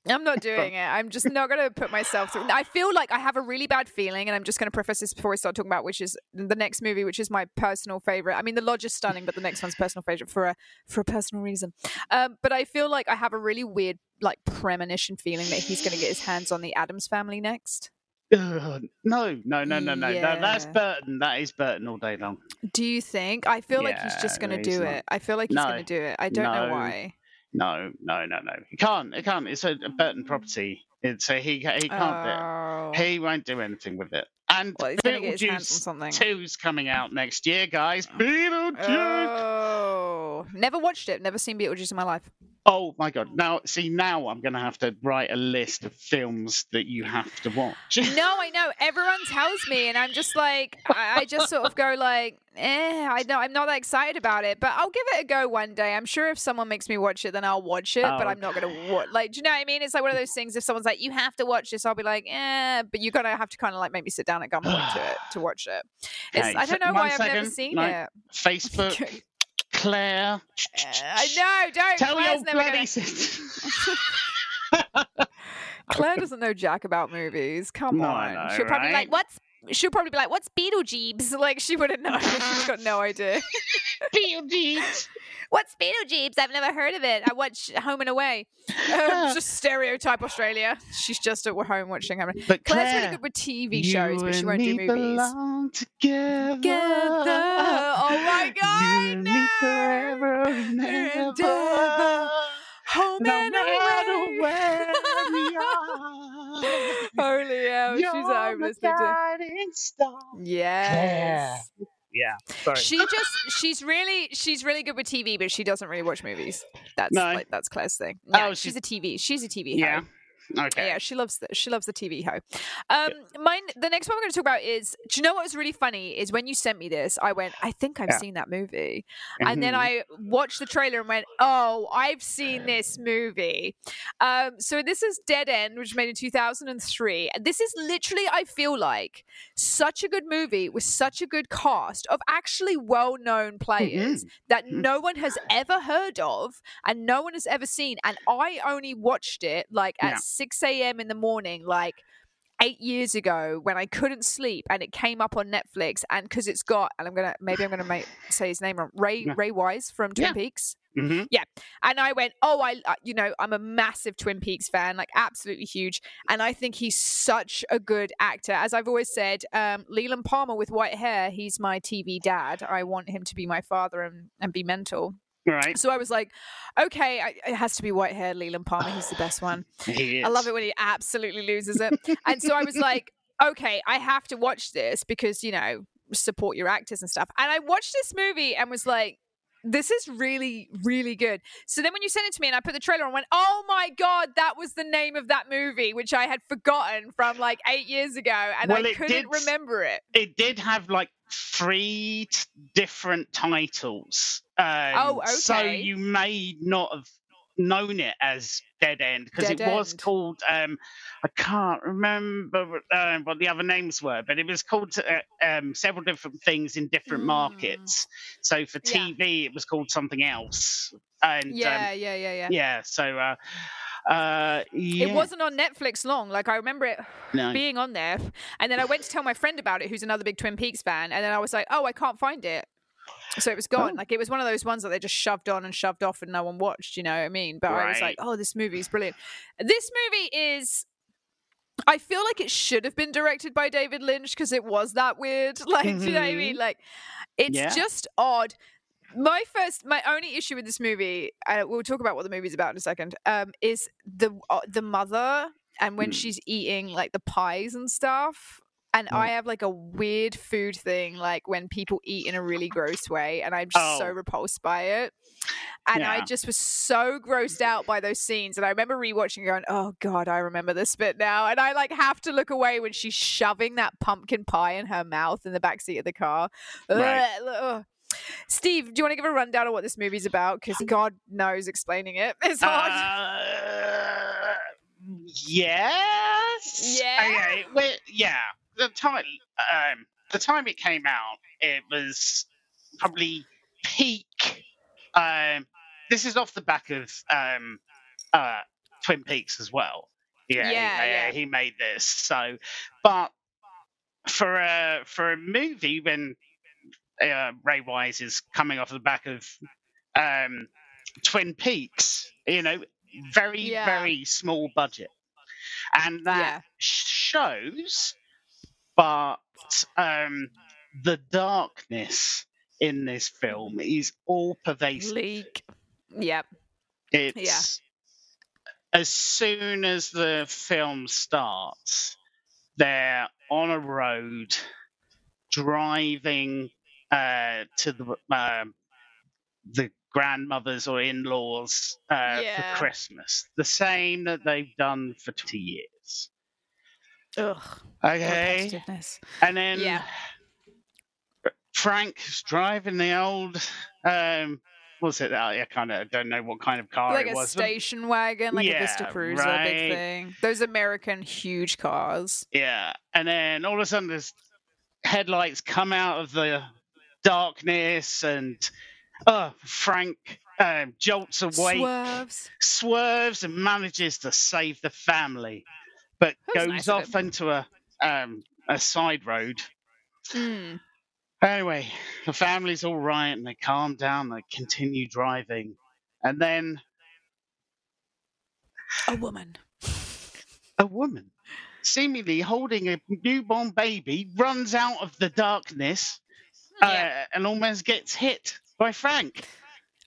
I'm not doing it. I'm just not gonna put myself through. I feel like I have a really bad feeling, and I'm just gonna preface this before we start talking about which is the next movie, which is my personal favorite. I mean, The Lodge is stunning, but the next one's personal favorite for a for a personal reason. Um, but I feel like I have a really weird like premonition feeling that he's gonna get his hands on the Addams family next. Ugh, no, no, no, no, no, no. That's Burton. That is Burton all day long. Do you think? I feel like he's just gonna he's do not. it. I feel like he's No. gonna do it. I don't know why. No, no, no, no. He can't. He can't. It's a, a Burton property. It's a, he. He can't. do Oh. it. He won't do anything with it. And Well, he's gonna get his hands on Beetlejuice something. 2's coming out next year, guys. Beetlejuice. Oh. Never watched it. Never seen Beetlejuice in my life. Oh my god! Now, see, now I'm going to have to write a list of films that you have to watch. No, I know. Everyone tells me, and I'm just like, I, I just sort of go like, eh, I know I'm not that excited about it, but I'll give it a go one day. I'm sure if someone makes me watch it, then I'll watch it. But Oh, I'm not going to watch. Like, do you know what I mean? It's like one of those things. If someone's like, you have to watch this, I'll be like, eh. But you're gonna have to kind of like make me sit down at gunpoint to it to watch it. Okay, I don't know why I've never seen No. it. Facebook, Claire. Uh, I know. Don't. Tell Claire's your bloody gonna- sister. Claire doesn't know jack about movies. Come No, on. know, She'll probably be like, "What's?" She'll probably be like, "What's Beetlejuice?" Like she wouldn't know. She's got no idea. Beetlejuice. What's Beetlejuice? I've never heard of it. I watch Home and Away. Um, just stereotype Australia. She's just at home watching Home. and- But Claire's really good with TV shows, but she won't do me movies. belong together. Together. Oh my God, You and no. me forever and And ever. ever. Home No and Away. where we are. Holy hell, she's You're at home listening to. star. Yes. Yeah, sorry. She just she's really she's really good with TV, but she doesn't really watch movies. That's No. like that's Claire's thing. Oh, yeah, Oh, she's she's- a TV. She's a TV. yeah. Hoe. Okay. Yeah, she loves the she loves the TV hoe. Um, mine. The next one we're going to talk about is. Do you know what was really funny? Is when you sent me this, I went, I think I've Yeah. seen that movie, and then Mhm. I watched the trailer and went, Oh, I've seen this movie. Um, so this is Dead End, which was made in two thousand and three, and this is literally, I feel like, such a good movie with such a good cast of actually well known players that Mhm. no one has ever heard of and no one has ever seen. And I only watched it like at Yeah. 6 a.m. in the morning, like eight years ago when I couldn't sleep and it came up on Netflix. And because it's got, and I'm to, maybe I'm to make, say his name wrong, Ray, Yeah. Ray Wise from Twin Yeah. Peaks. Mhm. And I went, oh, I, you know, I'm a massive Twin Peaks fan, like absolutely huge. And I think he's such a good actor. As I've always said, um, Leland Palmer with white hair, he's my TV dad. I want him to be my father and, and be mental. Right. So I was like, okay, I, it has to be white hair, Leland Palmer. He's the best one. I love it when he absolutely loses it. and so I was like, okay, I have to watch this because, you know, support your actors and stuff. And I watched this movie and was like, this is really, really good. So then when you sent it to me and I put the trailer on, I went, oh my God, that was the name of that movie, which I had forgotten from like eight years ago. And Well, I couldn't did- remember it. It did have like three t- different titles. Um, Oh, okay. So you may not have known it as Dead End because it Dead was End. called. Um, I can't remember uh, what the other names were, but it was called uh, um, several different things in different Mm. markets. So for Yeah. TV, it was called something else. And Yeah, um, yeah, yeah, yeah. yeah. So uh, uh, yeah. It wasn't on Netflix long. Like I remember it No. being on there, and then I went to tell my friend about it, who's another big Twin Peaks fan, and then I was like, "Oh, I can't find it." So it was gone. Oh. Like it was one of those ones that they just shoved on and shoved off, and no one watched. You know what I mean? But I was like, "Oh, this movie is brilliant." This movie is. I feel like it should have been directed by David Lynch because it was that weird. Like, do you know what I mean? Like, it's Yeah. just odd. My first, my only issue with this movie, uh, we'll talk about what the movie's about in a second, um, is the uh, the mother and when Mm. she's eating like the pies and stuff. And Mm. I have like a weird food thing, like when people eat in a really gross way, and I'm just so Oh. repulsed by it. And I just was so grossed out by those scenes. And I remember rewatching and going, oh God, I remember this bit now. And I like have to look away when she's shoving that pumpkin pie in her mouth in the backseat of the car. Right. Ugh, ugh. Steve, do you want to give a rundown of what this movie's about? Because God knows explaining. It's hard. Uh, yes. Yeah? Okay. Well, yeah. The time, um, the time it came out, it was probably peak. Um, this is off the back of um, uh, Twin Peaks as well. Yeah, he- Yeah, yeah. He made this. So, but for a for a movie when uh, Ray Wise is coming off the back of um, Twin Peaks, you know, very Yeah. very small budget, and that Yeah. shows. But um, the darkness in this film is all pervasive. Leak. Yep. It's as soon as the film starts, they're on a road driving uh, to the um the grandmothers or in-laws uh, Yeah. for Christmas. The same that they've done for 20 years. Ugh. Okay. And then Yeah. Frank's driving the old um what's it? I kind of don't know what kind of car Like it a was. but- station wagon, like a Vista Yeah, Cruiser, right. big thing. Those American huge cars. Yeah, and then all of a sudden, there's headlights come out of the darkness, and oh, Frank um, jolts away, Swerves. swerves, and manages to save the family, but goes nice of off into a um, a side road. Mm. Anyway, the family's all right, and they calm down. They continue driving, and then A woman. a woman, seemingly holding a newborn baby, runs out of the darkness Yeah. uh, and almost gets hit by Frank.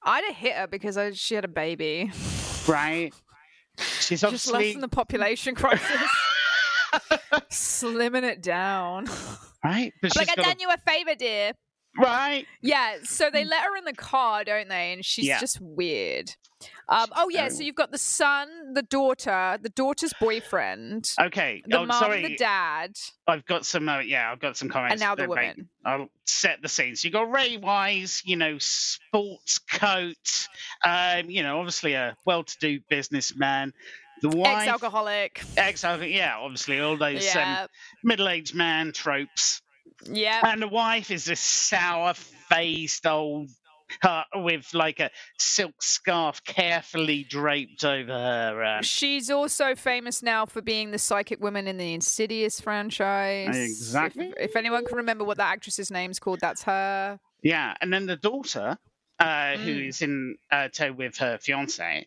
I'd have hit her because I, she had a baby. Right? She's Just obviously less than the population crisis. Slimming it down. right, but like, I got done you a favor, dear. Right. Yeah, so they let her in the car, don't they? And she's Yeah. just weird. Um, oh yeah, so you've got the son, the daughter, the daughter's boyfriend, Okay. the oh, mum, sorry. the dad, I've got some. Uh, yeah, I've got some comments. and now the woman. I'll set the scene. So you got Ray Wise, you know, sports coat, um, you know, obviously a well-to-do businessman. The wife, Ex-alcoholic. ex-alcoholic, yeah, obviously all those um, middle-aged man tropes. Yeah. And the wife is this sour-faced old uh, with like a silk scarf carefully draped over her. Uh, She's also famous now for being the psychic woman in the Insidious franchise. If- Exactly. If, anyone can remember what that actress's name's called, that's her. yeah, and then the daughter, uh, Mm. is in uh, tow with her fiance,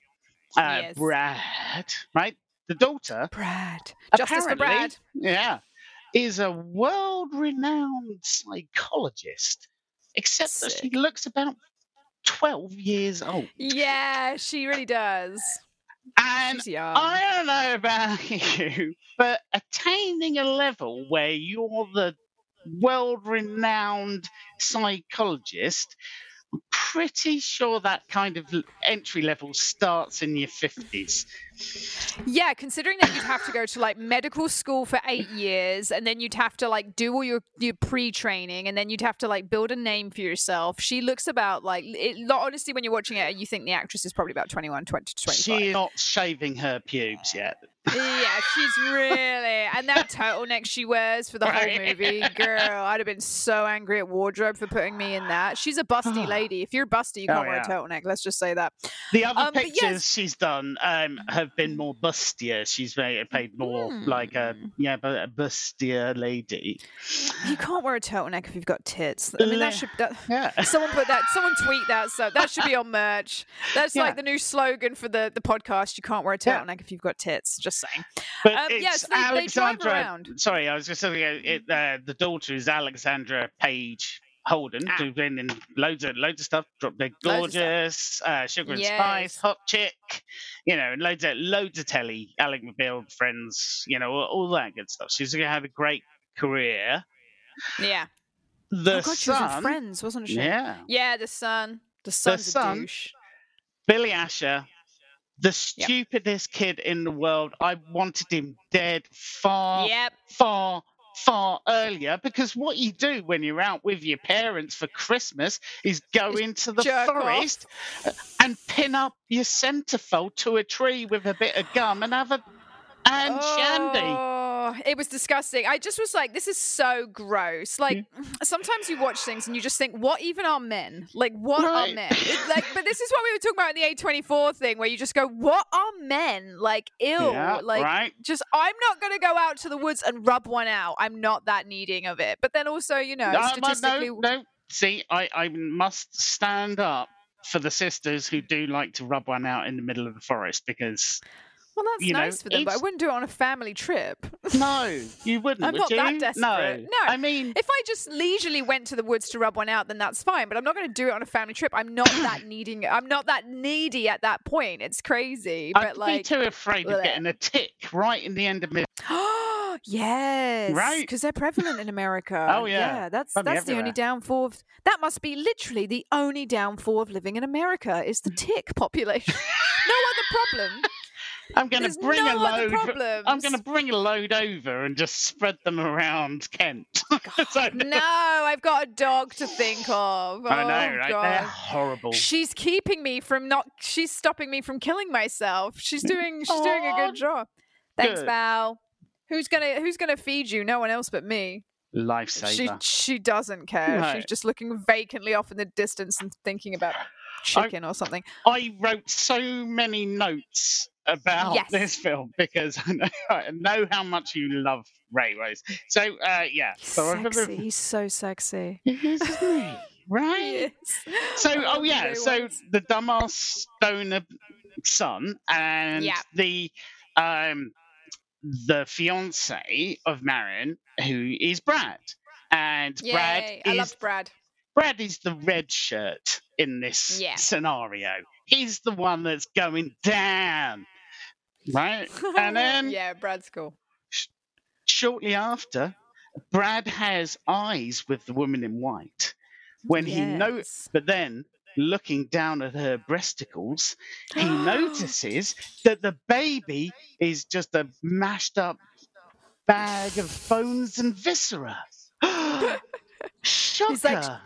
uh, Yes. Brad, right? The daughter, Brad. Justice for Brad. yeah, is a world-renowned psychologist, except that she looks about twelve years old. Yeah, she really does. And I don't know about you, but attaining a level where you're the world renowned psychologist, I'm pretty sure that kind of entry level starts in your 50s. Yeah, considering that you'd have to go to like medical school for eight years, and then you'd have to like do all your your pre training, and then you'd have to like build a name for yourself. She looks about like it, honestly, when you're watching it, you think the actress is probably about 21, 20 to 25. She's not shaving her pubes yet. yeah, she's really and that turtleneck she wears for the whole movie, girl. I'd have been so angry at wardrobe for putting me in that. She's a busty lady. If you're busty, you Oh, can't wear a turtleneck. Let's just say that. The other Um, pictures yes. she's done um, have been more bustier. She's very, paid more like a yeah, but a bustier lady. You can't wear a turtleneck if you've got tits. I mean, that should. That, Yeah. Someone put that. Someone tweet that. So that should be on merch. That's Yeah. like the new slogan for the the podcast. You can't wear a Yeah. turtleneck if you've got tits. Just saying. But Um, yes, they- they Alexandra. around. Sorry, I was just saying it, uh, the daughter is Alexandra Page Holden, Ah. who's been in loads of loads of stuff. Drop Dead Loads of stuff. Gorgeous, uh, Sugar and Yes. Spice, Hot Chick, you know, and loads of loads of telly. Ally McBeal, Friends, you know, all, all that good stuff. She's gonna have a great career. Yeah. The oh God, she was in son, Friends, wasn't she? yeah, Yeah, the son. The son's son- a douche. Billy Asher. The stupidest kid in the world. I wanted him dead far, Yep. far, far earlier because what you do when you're out with your parents for Christmas is go into the jerk off. forest uh, and pin up your centerfold to a tree with a bit of gum and have a and shandy. Oh. Oh, it was disgusting. I just was like, this is so gross. Like, mm. sometimes you watch things and you just think, what even are men? Like, what are men? It's like, but this is what we were talking about in the A24 thing, where you just go, what are men? Like, ill. Yeah, like, right. just, I'm not going to go out to the woods and rub one out. I'm not that needing of it. But then also, you know, No, no, statistically. no, no. See, I, I must stand up for the sisters who do like to rub one out in the middle of the forest because Well, that's you know, nice for them, but I wouldn't do it on a family trip. no, you wouldn't. I'm would not you? that desperate. No, No. I mean, If I just leisurely went to the woods to rub one out, then that's fine. But I'm not going to do it on a family trip. I'm not that needing. I'm not that needy at that point. It's crazy. I'd But be like, too afraid of getting a tick right in the end of my. yes, Right? Because they're prevalent in America. Oh, yeah. that's Probably that's the only downfall. Of, that must be literally the only downfall of living in America is the tick population. no other problem. I'm going to bring no a load. I'm going to bring a load over and just spread them around Kent. So- No, I've got a dog to think of. I know, Oh, right? They're God. horrible. She's keeping me from not. She's stopping me from killing myself. She's doing. She's doing a good job. Thanks, good. Val. Who's gonna Who's gonna feed you? No one else but me. She Lifesaver. she doesn't care. No. She's just looking vacantly off in the distance and thinking about chicken or something. I wrote so many notes about Yes. this film because I know, I know how much you love Ray Rose. So, uh, yeah. So Sexy. He's so sexy. He is? Right? So, oh yeah, so the dumbass stoner son and Yeah. the um the fiance of Marion, who is Brad, and Brad I is loved Brad. Brad is the red shirt in this Yeah. scenario. He's the one that's going down, right? And then yeah, Brad's cool. shortly after, Brad has eyes with the woman in white. When he knows, but then looking down at her breasticles, he notices that the baby is just a mashed up bag of bones and viscera. Shocker. like,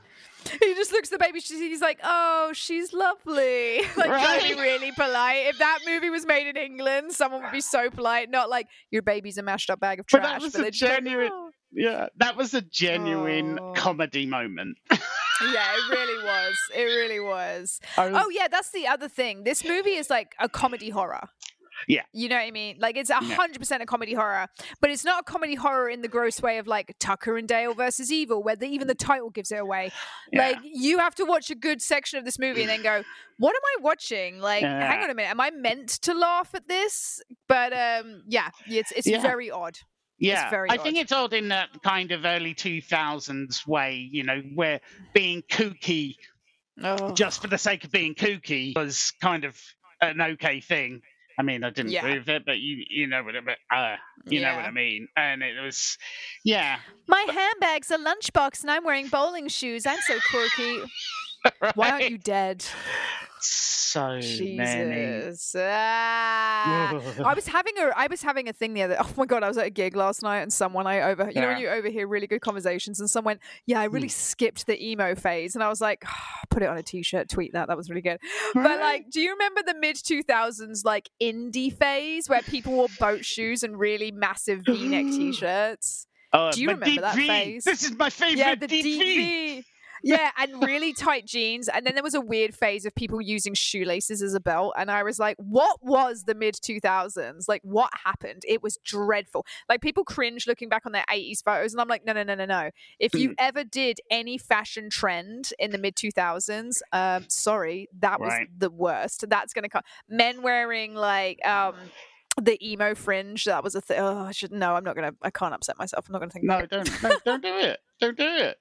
He just looks at the baby. she's- He's like, "Oh, she's lovely." like trying to be really polite. If that movie was made in England, someone would be so polite. Not like your baby's a mashed up bag of trash. But that was but a be like, genuine- "Oh." yeah, that was a genuine Oh. comedy moment. Yeah, it really was. It really was. Was- Oh yeah, that's the other thing. This movie is like a comedy horror. Yeah. You know what I mean? Like it's a hundred percent a comedy horror, but it's not a comedy horror in the gross way of like Tucker and Dale versus Evil, where the, even the title gives it away. Like you have to watch a good section of this movie and then go, "What am I watching?" Like, hang on a minute, am I meant to laugh at this? But um, yeah, it's it's Yeah. very odd. Yeah, I think it's odd in that kind of early 2000s way, you know, where being kooky Oh. just for the sake of being kooky was kind of an okay thing. I mean, I didn't Yeah. with it, but you you know what I mean. Uh, you know what I mean. And it was, yeah. My handbag's a lunchbox and I'm wearing bowling shoes. I'm so quirky. Why aren't you dead? So many. Jesus. Ah. I was having a I was having a thing the other oh my god, I was at a gig last night and someone I over you know when you overhear really good conversations and someone yeah, I really skipped the emo phase and I was like put it on a t-shirt, tweet that. That was really good. But like, do you remember the mid 2000s like indie phase where people wore boat shoes and really massive V-neck t-shirts? Oh, Do you remember that phase? This is my favorite Yeah, the DV. Yeah, and really tight jeans. And then there was a weird phase of people using shoelaces as a belt. And I was like, what was the mid 2000s? Like, what happened? It was dreadful. Like, people cringe looking back on their 80s photos. And I'm like, no, no, no, no, no. If you ever did any fashion trend in the mid 2000s, um, sorry, that was Right. the worst. That's going to come. Men wearing like, um, the emo fringe that was a thing. Oh, I should no. I'm not gonna. I can't upset myself. I'm not gonna think. No, don't, no, don't do it. Don't do it.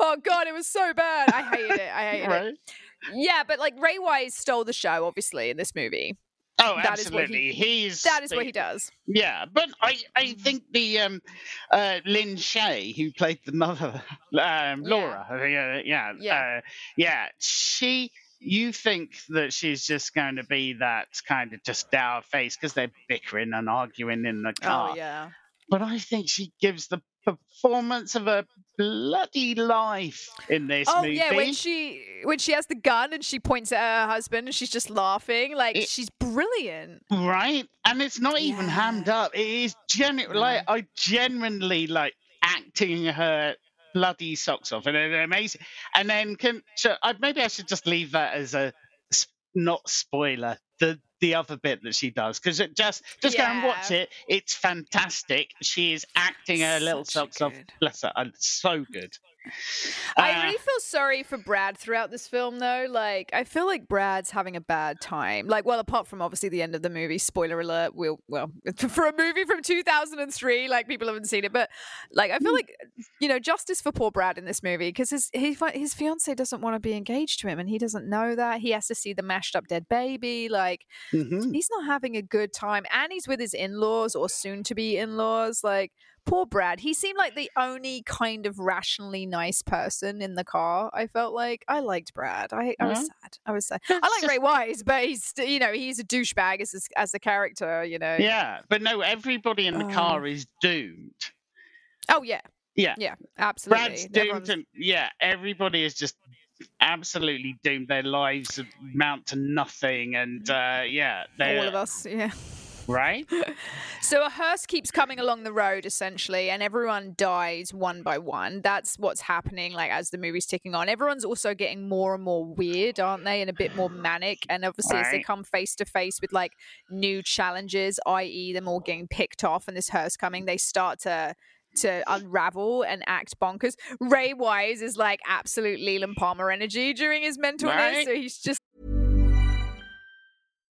Oh god, it was so bad. I hated it. I hated it. Yeah, but like Ray Wise stole the show, obviously, in this movie. Oh, That is absolutely. he- He's That is what he does. Yeah, but I, I think the um, uh, Lin Shaye, who played the mother, um, Laura, uh, yeah, yeah, Yeah. Uh, yeah, she. You think that she's just going to be that kind of just dour face because they're bickering and arguing in the oh, car. Oh yeah. But I think she gives the performance of a bloody life in this movie. Oh movie. yeah, when she when she has the gun and she points at her husband and she's just laughing, like It- she's brilliant. right? And it's not even Yeah. hammed up. It is genuine. Like I genuinely like acting her bloody socks off, and they're amazing. And then can so I, maybe I should just leave that as a not spoiler. The the other bit that she does because it just just go and watch it. It's fantastic. She is acting her little Such socks off. Bless her. uh, So good. I Uh, really feel sorry for Brad throughout this film, though. Like, I feel like Brad's having a bad time. Like, well, apart from obviously the end of the movie. Spoiler alert. We'll, well, for a movie from 2003, like people haven't seen it, but like, I feel like you know, justice for poor Brad in this movie because his he, his fiance doesn't want to be engaged to him, and he doesn't know that. He has to see the mashed up dead baby. Like, mhm. he's not having a good time, and he's with his in laws or soon to be in laws. Like, poor Brad. He seemed like the only kind of rationally nice person in the car. I felt like I liked Brad. I, I was Mhm. sad. I was sad. I like Ray Wise, but he's you know he's a douchebag as a- as a character. You know. Yeah, but no, everybody in the Oh. car is doomed. Oh yeah. Yeah. Yeah. Absolutely. Brad's doomed, Everyone's- and yeah, everybody is just absolutely doomed. Their lives amount to nothing, and uh, yeah, all of us. Yeah. Right. So a hearse keeps coming along the road essentially, and everyone dies one by one. That's what's happening, like as the movie's ticking on. Everyone's also getting more and more weird, aren't they? And a bit more manic. And obviously, as they come face to face with like new challenges, i.e., them all getting picked off and this hearse coming, they start to to unravel and act bonkers. Ray Wise is like absolute Leland Palmer energy during his mentalness. Right. So he's just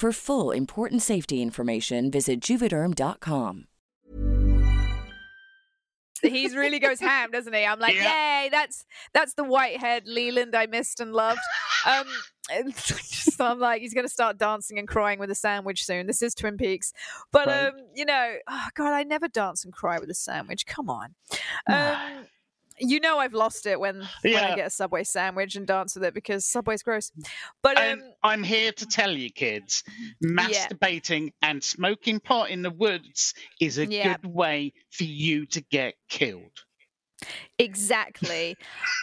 For full important safety information, visit juvederm.com. he's really goes ham, doesn't he? I'm like, Yeah. yay, that's that's the white-haired Leland I missed and loved. Um, and just, I'm like, he's gonna start dancing and crying with a sandwich soon. This is Twin Peaks, but Right. um, you know, oh God, I never dance and cry with a sandwich. Come on, um. You know I've lost it when, when I get a Subway sandwich and dance with it because Subway's gross. But um, I'm here to tell you, kids, masturbating and smoking pot in the woods is a Yeah. good way for you to get killed. Exactly.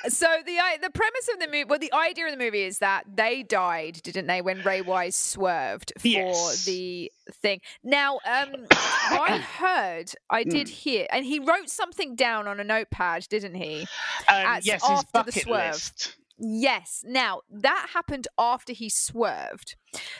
so the the premise of the movie, well, the idea of the movie is that they died, didn't they, when Ray Wise swerved for Yes. the thing. Now, um, I heard, I did hear, and he wrote something down on a notepad, didn't he? Um, As- yes, his after the swerve. list. Yes. Now that happened after he swerved.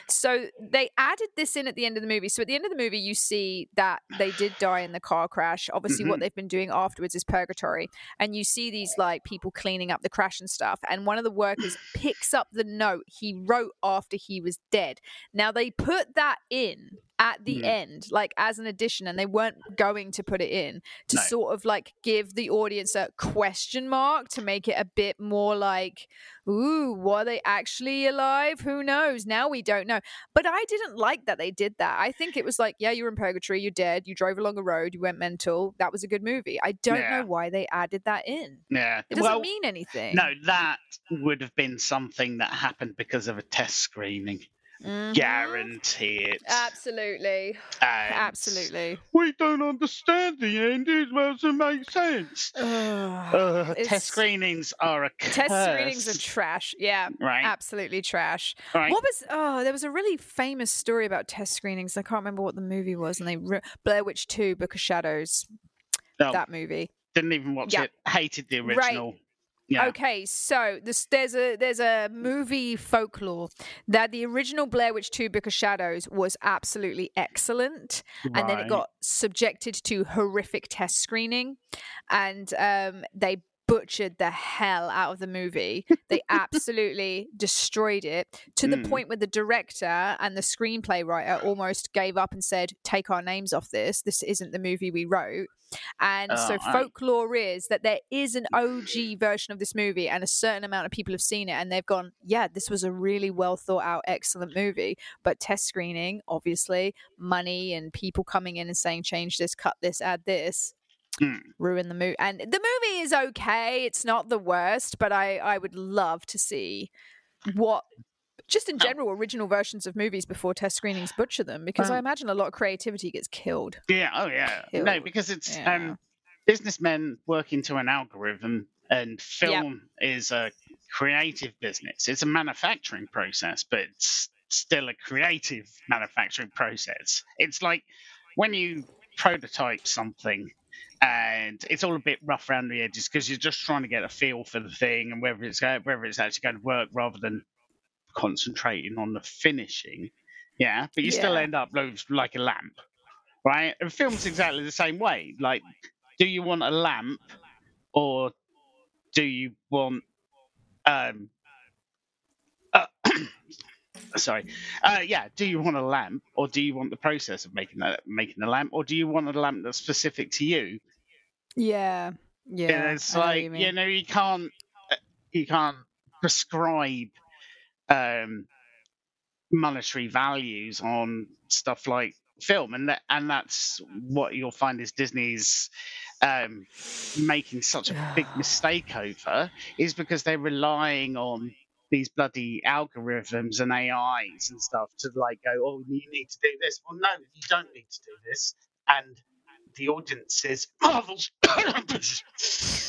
So they added this in at the end of the movie. So at the end of the movie, you see that they did die in the car crash. Obviously, what Mhm. they've been doing afterwards is purgatory. And you see these like people cleaning up the crash and stuff. And one of the workers picks up the note he wrote after he was dead. Now they put that in at the Mhm. end, like as an addition, and they weren't going to put it in to No. sort of like give the audience a question mark to make it a bit more like, ooh, were they actually alive? Who knows? Now we don't know. But I didn't like that they did that. I think it was like, yeah, you're in purgatory, you're dead, you drove along a road, you went mental. That was a good movie. I don't Yeah. know why they added that in. Yeah. It doesn't well, mean anything. no, that would have been something that happened because of a test screening. Mhm. Guarantee it. Absolutely. And Absolutely. We don't understand the end. It doesn't make sense. Uh, test screenings are a curse. Test screenings are trash. Yeah. right. Absolutely trash. right. What was? Oh, there was a really famous story about test screenings. I can't remember what the movie was, and they re- Blair Witch Two: Book of Shadows. No, That movie. didn't even watch Yeah. it. Hated the Right. Yeah. Okay, so this, there's a there's a movie folklore that the original Blair Witch 2 Book of Shadows was absolutely excellent, and then it got subjected to horrific test screening, and um, they butchered the hell out of the movie. They absolutely destroyed it to the Mm. point where the director and the screenplay writer almost gave up and said, "Take our names off this. This isn't the movie we wrote." And so Oh, I- folklore is that there is an OG version of this movie, and a certain amount of people have seen it, and they've gone, "Yeah, this was a really well thought out, excellent movie." But test screening, obviously, money and people coming in and saying, "Change this, cut this, add this." Mm. Ruin the movie, and the movie is okay. It's not the worst, but I I would love to see what just Oh. in general original versions of movies before test screenings butcher them because I Um, imagine a lot of creativity gets killed. Yeah. Oh, yeah. No, because it's Yeah. um, businessmen working to an algorithm, and film is a creative business. It's a manufacturing process, but it's still a creative manufacturing process. It's like when you prototype something. And it's all a bit rough around the edges because you're just trying to get a feel for the thing and whether it's go- whether it's actually going to work rather than concentrating on the finishing. Yeah, but you still end up like a lamp, right? And film's exactly the same way. Like, do you want a lamp or do you want um sorry uh yeah do you want a lamp or do you want the process of making that making the lamp or do you want a lamp that's specific to you Yeah, yeah. and it's like you you, know you can't you can't prescribe um monetary values on stuff like film and that and that's what you'll find is disney's um making such a big mistake over is because they're relying on these bloody algorithms and ais and stuff to like go oh you need to do this. Well no you don't need to do this. And the audience says marvel's.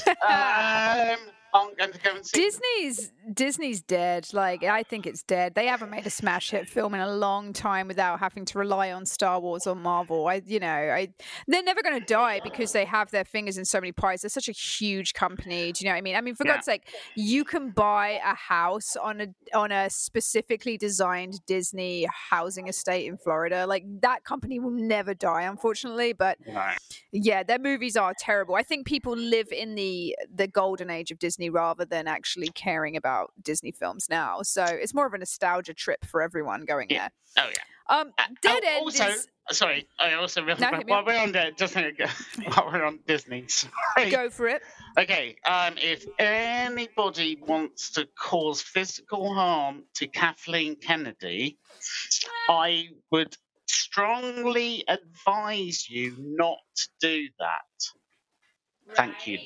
Um Oh, i'm going to go and see Disney's Disney's dead. Like I think it's dead. They haven't made a smash hit film in a long time without having to rely on Star Wars or Marvel. I, you know, I they're never going to die because they have their fingers in so many pies. They're such a huge company. Do you know what I mean? I mean, for Yeah. God's sake, you can buy a house on a on a specifically designed Disney housing estate in Florida. Like that company will never die, unfortunately. But Right. yeah, their movies are terrible. I think people live in the the golden age of Disney rather than actually caring about Disney films now. So it's more of a nostalgia trip for everyone going Yeah. there. oh yeah Um, Uh, Dead oh, End also, is sorry, I also really No, hit while we're on there, just while we're on Disney. Sorry. go for it. Okay, um, if anybody wants to cause physical harm to Kathleen Kennedy, I would strongly advise you not to do that. Thank you.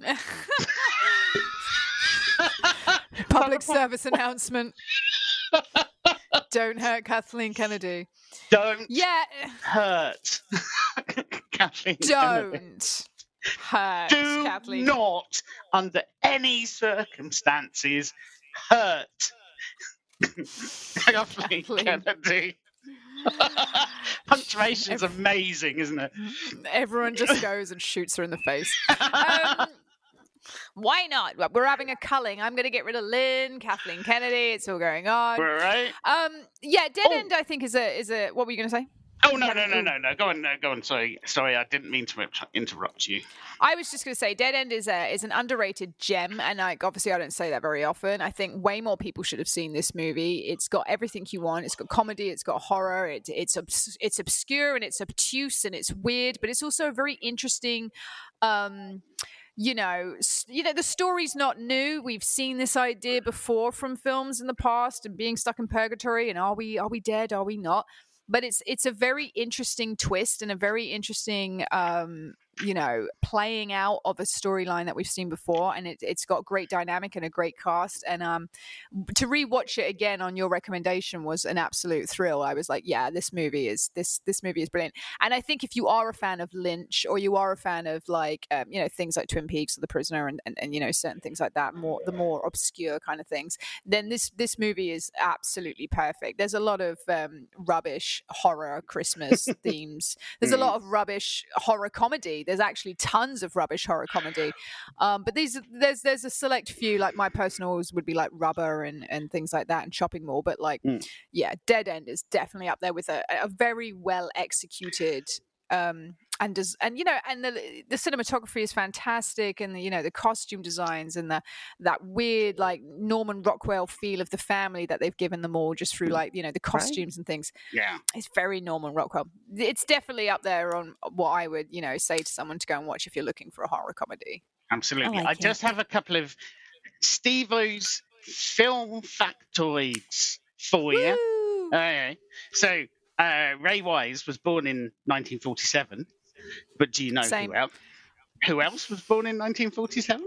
Public service announcement. Don't hurt Kathleen Kennedy. Don't Yeah, hurt Kathleen don't hurt Kathleen. Do Kathleen. not, under any circumstances, hurt Kathleen Kathleen. Kennedy. Punctuation's amazing, isn't it? Everyone just goes and shoots her in the face. Um, why not? We're having a culling. I'm going to get rid of Lynn, Kathleen Kennedy. It's all going on. Right. Um, yeah, Dead Oh. End. I think is a is a. What were you going to say? Oh no no no no no! Go on, no, go on. Sorry, sorry, I didn't mean to interrupt you. I was just going to say Dead End is a is an underrated gem, and like obviously I don't say that very often. I think way more people should have seen this movie. It's got everything you want. It's got comedy. It's got horror. It, it's obs- it's obscure and it's obtuse and it's weird, but it's also a very interesting. Um, you know, you know, the story's not new. We've seen this idea before from films in the past, and being stuck in purgatory, and are we are we dead? Are we not? But it's it's a very interesting twist and a very interesting, um, you know, playing out of a storyline that we've seen before, and it, it's got great dynamic and a great cast. And um, to rewatch it again on your recommendation was an absolute thrill. I was like, yeah, this movie is this this movie is brilliant. And I think if you are a fan of Lynch or you are a fan of like um, you know things like Twin Peaks or The Prisoner and, and, and you know certain things like that, more the more obscure kind of things, then this this movie is absolutely perfect. There's a lot of um, rubbish horror Christmas themes. There's a lot of rubbish horror comedy. There's actually tons of rubbish horror comedy, um, but these there's there's a select few. Like my personals would be like Rubber and and things like that, and Shopping Mall. But like, Mm. yeah, Dead End is definitely up there with a, a very well executed. Um, and does and you know and the the cinematography is fantastic and the, you know the costume designs and the that weird like Norman Rockwell feel of the family that they've given them all just through like you know the costumes and things Yeah. it's very Norman Rockwell. It's definitely up there on what I would, you know, say to someone to go and watch if you're looking for a horror comedy. Absolutely. I, like it. just have a couple of Steve-O's film factoids for you. Okay. So uh, Ray Wise was born in 1947, but do you know Same. who else? Who else was born in 1947?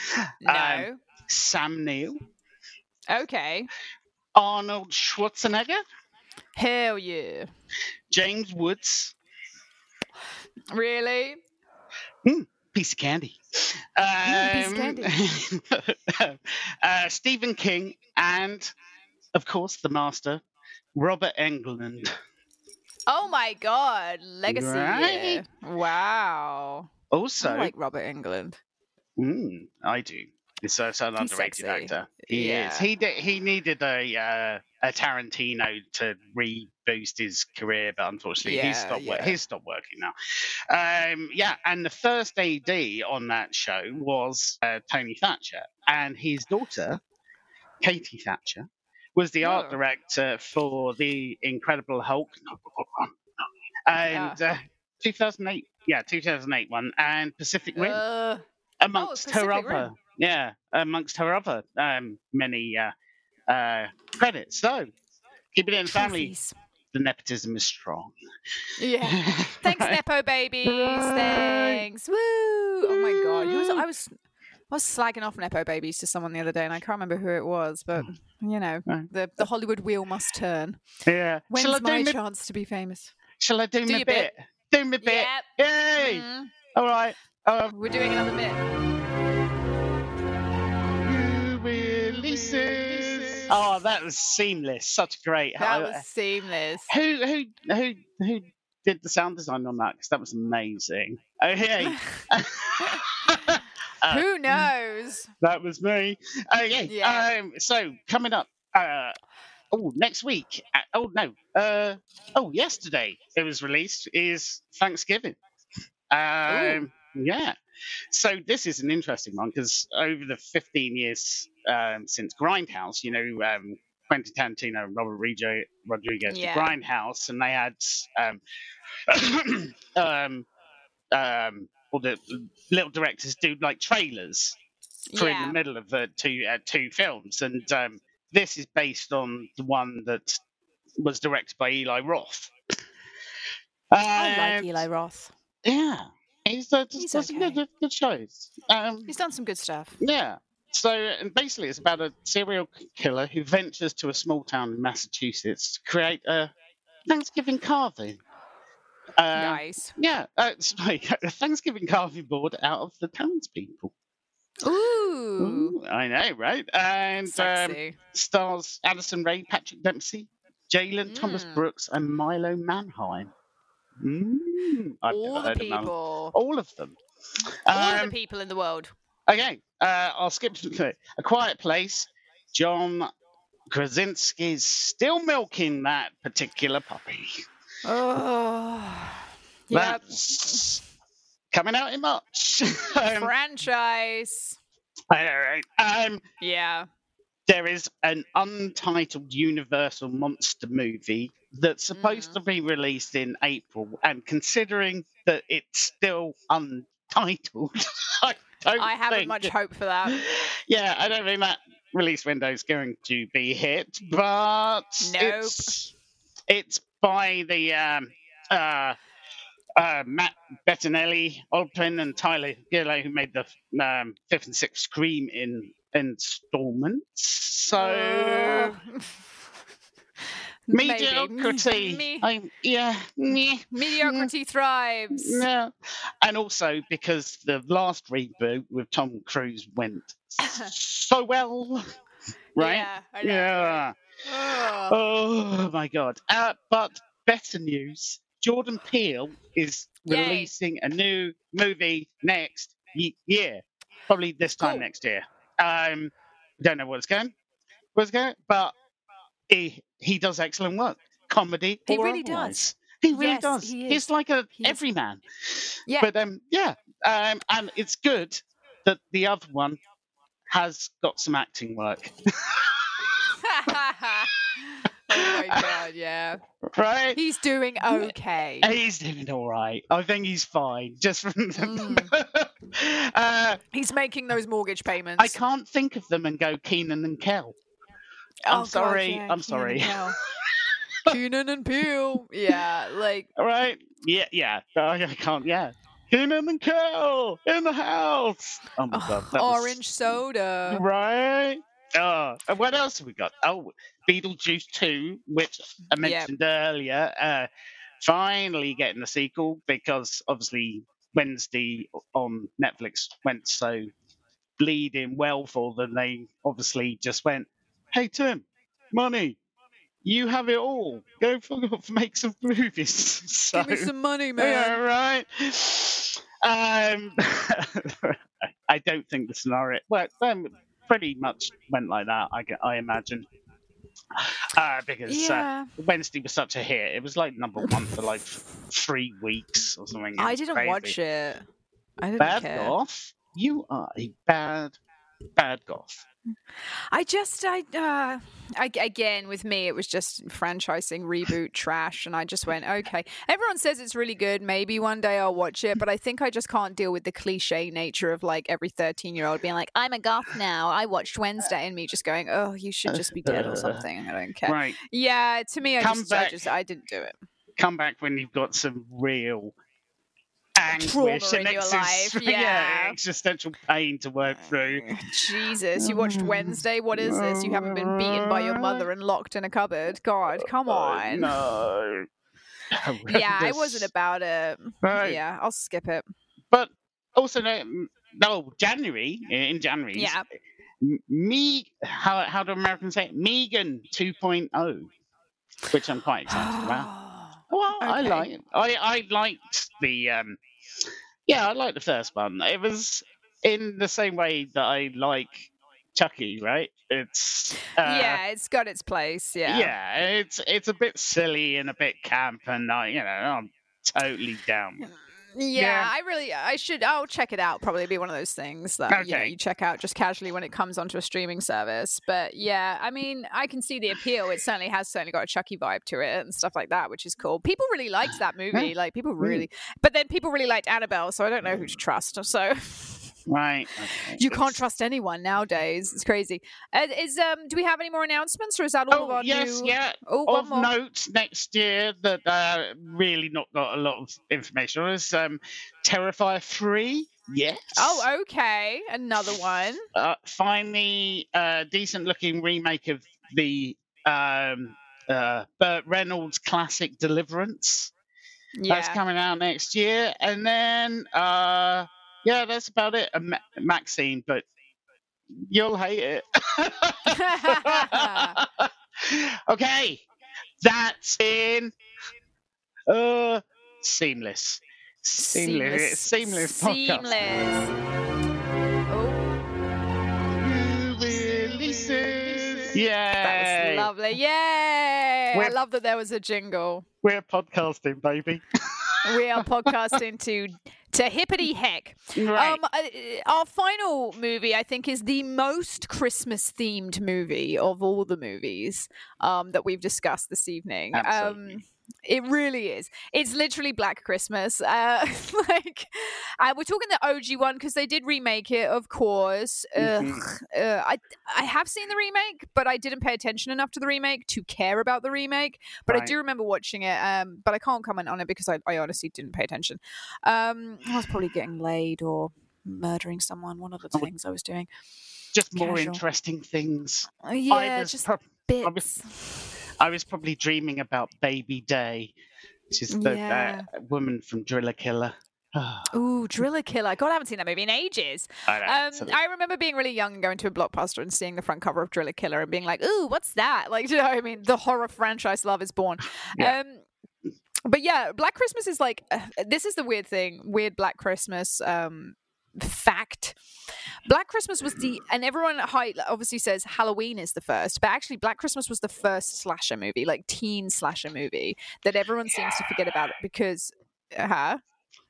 no. Um, Sam Neill, okay. Arnold Schwarzenegger, Hell yeah. James Woods, Really? piece of candy. Mm, piece of Um, uh, Stephen King, and of course the master, Robert Englund. Oh my god. Legacy. Right? Yeah. Wow. Also, I like Robert Englund. Mm, I do. He's such an He's underrated sexy. actor. He Yeah. is. He did, he needed a uh, a Tarantino to reboost his career, but unfortunately Yeah, he's stopped. wor- yeah. He's stopped working now. Um, yeah, and the first AD on that show was uh, Tony Thatcher, and his daughter, Katie Thatcher, was the art Oh. director for the Incredible Hulk, and uh, 2008. Yeah, 2008 one, and Pacific Rim Uh, amongst her Pacific other Rim. yeah amongst her other um many uh uh credits so keep it in the family trophies. the nepotism is strong Yeah. Thanks, Nepo babies. Thanks. Woo. Oh my god. Was I was I was slagging off Nepo babies to someone the other day and I can't remember who it was, but you know, the, the Hollywood wheel must turn. yeah When's shall i my do my, chance to be famous? shall i do, Do my bit? bit. do my bit Yep. yay Mhm. all right um We're doing another bit. new releases oh that was seamless such great That was seamless. who who who who did the sound design on that because that was amazing okay Uh, Who knows? That was me. Okay. Yeah. Um, so coming up. Uh, oh, next week. Uh, oh no. Uh, oh, yesterday it was released. Is Thanksgiving. Um, yeah. So this is an interesting one because over the 15 years um, since Grindhouse, you know, um, Quentin Tarantino and Robert Reg- Rodriguez Yeah. Grindhouse, and they had um, um, all the little directors do like trailers for in the middle of the two uh, two films, and um, this is based on the one that was directed by Eli Roth. I like Eli Roth. Yeah, he's uh, He's does some good, good shows. Um, He's done some good stuff. yeah. So and basically, it's about a serial killer who ventures to a small town in Massachusetts to create a Thanksgiving carving. Uh, nice. Yeah, uh, it's like a Thanksgiving carving board out of the townspeople. Ooh. Ooh, I know, right? And um, stars Addison Rae, Patrick Dempsey, Jalen Thomas Mm. Brooks, and Milo Manheim. Mm, I've never All the heard of none- people. All of them. All of Um, the people in the world. Okay, uh, I'll skip to. A Quiet Place. John Krasinski's still milking that particular puppy. Oh. Yep. That's coming out in March. um, Franchise. all right. Um, Yeah. there is an untitled Universal monster movie that's supposed Mm. to be released in April, and considering that it's still untitled, I don't. I haven't think- much hope for that. Yeah, I don't think that release window is going to be hit, but Nope. it's it's by the um, uh, uh, Matt Bettinelli, Olpin, and Tyler Gillett, who made the um, fifth and sixth Scream in installments. So mediocrity. Me- I, yeah, mediocrity thrives. Yeah, and also because the last reboot with Tom Cruise went so well, right? Yeah, I know, Yeah. Ugh. Oh my god. Uh, but better news. Jordan Peele is Yay. releasing a new movie next ye- year, probably this time Cool. next year. Um, don't know what it's going, what's going, but he he does excellent work, comedy He really does. He really Yes, does. he He's like a He everyman. Yeah. But um, yeah, um, and it's good that the other one has got some acting work, oh my god, yeah. right? He's doing okay. He's doing all right. I think he's fine. Just from Mm. uh, He's making those mortgage payments. I can't think of them and go Keenan and Kel. I'm Oh, God, sorry, yeah, I'm Keenan sorry. and Keenan and Peele. Yeah, like All right? Yeah, yeah. I, can't. Yeah. Keenan and Kel in the house. Oh my god. that was- orange soda. Right. Oh, and what else have we got? Oh, Beetlejuice 2, which I mentioned earlier. Uh, finally getting the sequel because obviously Wednesday on Netflix went so bleeding well for them. They obviously just went, hey, Tim, money. You have it all. Go for make some movies. so, Give me some money, man. yeah, right. Um, I don't think the scenario. Well, um, pretty much went like that. I, I imagine. Uh, because Yeah. uh, Wednesday was such a hit. It was like number one for like three weeks or something. I didn't crazy. watch it. I didn't Bad care. goth. You are a bad, bad goth. I just, I, uh, I, again, with me, it was just franchising, reboot, trash, and I just went, okay. Everyone says it's really good. Maybe one day I'll watch it, but I think I just can't deal with the cliche nature of like every 13 year old being like, I'm a goth now. I watched Wednesday, and me just going, oh, you should just be dead or something. I don't care. Right. Yeah, to me, I Come just, I just, I didn't do it. Come back when you've got some real anguish your exis- life, yeah. existential pain to work through. Jesus, you watched Wednesday. What is this? You haven't been beaten by your mother and locked in a cupboard. God, come on. No. Yeah, I wasn't about it. Yeah, I'll skip it. But also, no, no January in January. Yeah. Me, how how do Americans say it? Megan 2.0, which I'm quite excited about. Well, I like. I I liked the um. Yeah, I like the first one. It was in the same way that I like Chucky, right? It's uh, yeah, it's got its place. Yeah. yeah, it's it's a bit silly and a bit camp, and I, you know, I'm totally down. Yeah, Yeah. I really, I should, I'll check it out. Probably be one of those things that you know you check out just casually when it comes onto a streaming service. But yeah, I mean, I can see the appeal. It certainly has certainly got a Chucky vibe to it and stuff like that, which is cool. People really liked that movie. Like people hmm. really, but then people really liked Annabelle, so I don't know who to trust. So Right. okay, you can't trust anyone nowadays. It's crazy. Uh, is um, do we have any more announcements, or is that all of Oh our yes, new? yeah. Oh, one of more. note next year that uh, really not got a lot of information on is um, Terrifier three. Yes. Oh, okay, another one. uh, finally a decent looking remake of the um, uh, Burt Reynolds classic Deliverance. Yeah. That's coming out next year, and then uh, yeah, that's about it. Ma- Maxine, but you'll hate it. okay, that's in uh seamless. Seamless, seamless, podcast. Seamless. Oh, New that was lovely. Yay! I love that there was a jingle. We're podcasting, baby. We are podcasting to to hippity heck. Right. Um, our final movie, I think, is the most Christmas themed movie of all the movies um, that we've discussed this evening. Absolutely. Um, it really is. It's literally Black Christmas. Uh, like, uh, we're talking the OG one because they did remake it, of course. Ugh. Uh, I I have seen the remake, but I didn't pay attention enough to the remake to care about the remake. But I do remember watching it. Um, but I can't comment on it because I, I honestly didn't pay attention. Um, I was probably getting laid or murdering someone. One of the things I was doing. Just more casual. interesting things. Yeah, was just was- bits. I was probably dreaming about Baybi Day, which is the Yeah. uh, woman from Driller Killer. I Ooh, Driller Killer. God, I haven't seen that movie in ages. know, Um, I remember being really young and going to a blockbuster and seeing the front cover of Driller Killer and being like, "Ooh, what's that?" Like, do you know what I mean? The horror franchise Love is Born. Yeah. Um, but yeah, Black Christmas is like uh, this is the weird thing, weird Black Christmas um fact. Black Christmas was the and everyone high obviously says Halloween is the first, but actually Black Christmas was the first slasher movie, like teen slasher movie that everyone seems to forget about it because uh, huh?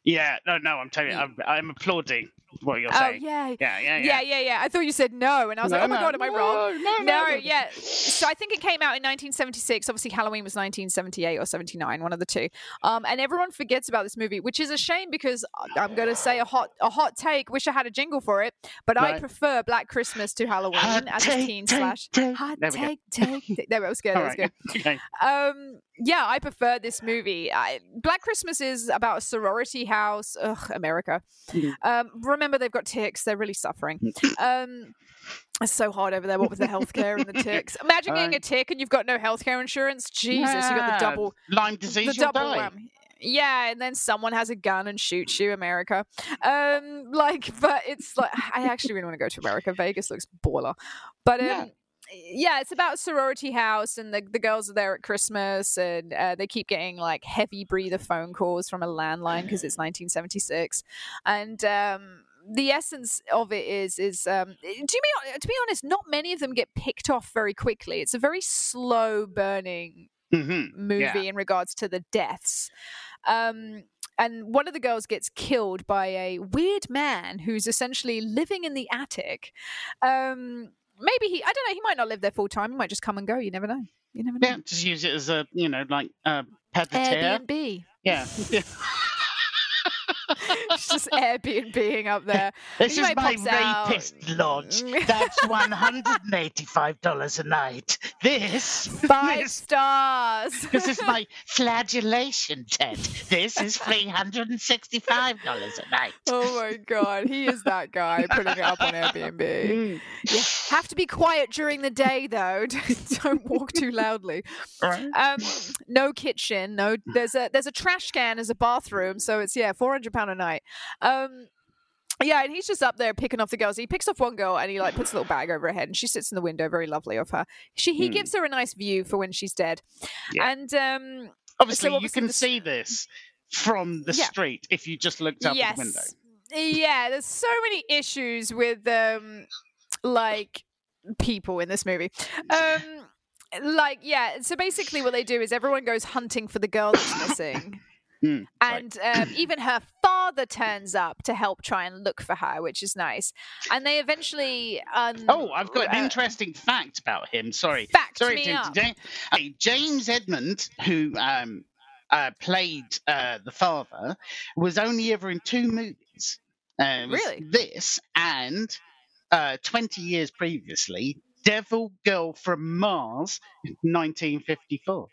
Yeah, no, no, I'm telling you, I'm, I'm applauding what you're Oh saying. yeah. Yeah, yeah, yeah, yeah. yeah, yeah. I thought you said no, and I was No, like, oh my god, am I wrong? no, no, no. yeah. So I think it came out in 1976. Obviously, Halloween was 1978 or 79, one of the two. Um, and everyone forgets about this movie, which is a shame because I'm going to say a hot, a hot take. Wish I had a jingle for it, but I prefer Black Christmas to Halloween Hot as a teen take, slash. take. Hot take, take, take. There, that was good. That was right. good Okay. um yeah i prefer this movie I, black christmas is about a sorority house ugh america Mhm. um remember they've got ticks they're really suffering um it's so hard over there what with the healthcare and the ticks imagine getting a tick and you've got no healthcare insurance jesus you got the double Lyme disease, you'll double whammy. Yeah, and then someone has a gun and shoots you, America. Um, like, but it's like I actually really want to go to America. Vegas looks baller, but um, Yeah. yeah, it's about sorority house, and the the girls are there at Christmas, and uh, they keep getting like heavy breather phone calls from a landline because it's 1976, and um. The essence of it is is um, to be to be honest, not many of them get picked off very quickly. It's a very slow burning Mhm. movie in regards to the deaths. Um, and one of the girls gets killed by a weird man who's essentially living in the attic. Um, maybe he, I don't know, he might not live there full time. He might just come and go. You never know. You never know. Yeah, just use it as a, you know, like uh, pad. Airbnb. Yeah. yeah. it's just Airbnb up there. This is my pops out. rapist lodge. That's one hundred and eighty-five dollars a night. This, Five this, stars. this is my flagellation tent. This is three hundred and sixty-five dollars a night. Oh my god, he is that guy putting it up on Airbnb. Mm. Yeah, have to be quiet during the day though. Don't walk too loudly. Right. Um, no kitchen. No, there's a there's a trash can as a bathroom, so it's yeah, four hundred pound a night. Um. Yeah, and he's just up there picking off the girls. He picks off one girl and he like puts a little bag over her head, and she sits in the window, very lovely of her. She he Hmm. gives her a nice view for when she's dead, Yeah. and um, Obviously, you obviously can this- see this from the Yeah. street if you just looked out yes, the window. yeah, there's so many issues with um, like people in this movie. Um, like yeah, so basically what they do is everyone goes hunting for the girl that's missing. Mm, right. And um, even her father turns up to help try and look for her, which is nice. And they eventually. Um, Oh, I've got an uh, interesting fact about him. Sorry. Fact Sorry me to up. Hey, James Edmond, who um, uh, played uh, the father, was only ever in two movies. Uh, Really? This and uh, 20 years previously, Devil Girl from Mars, 1954.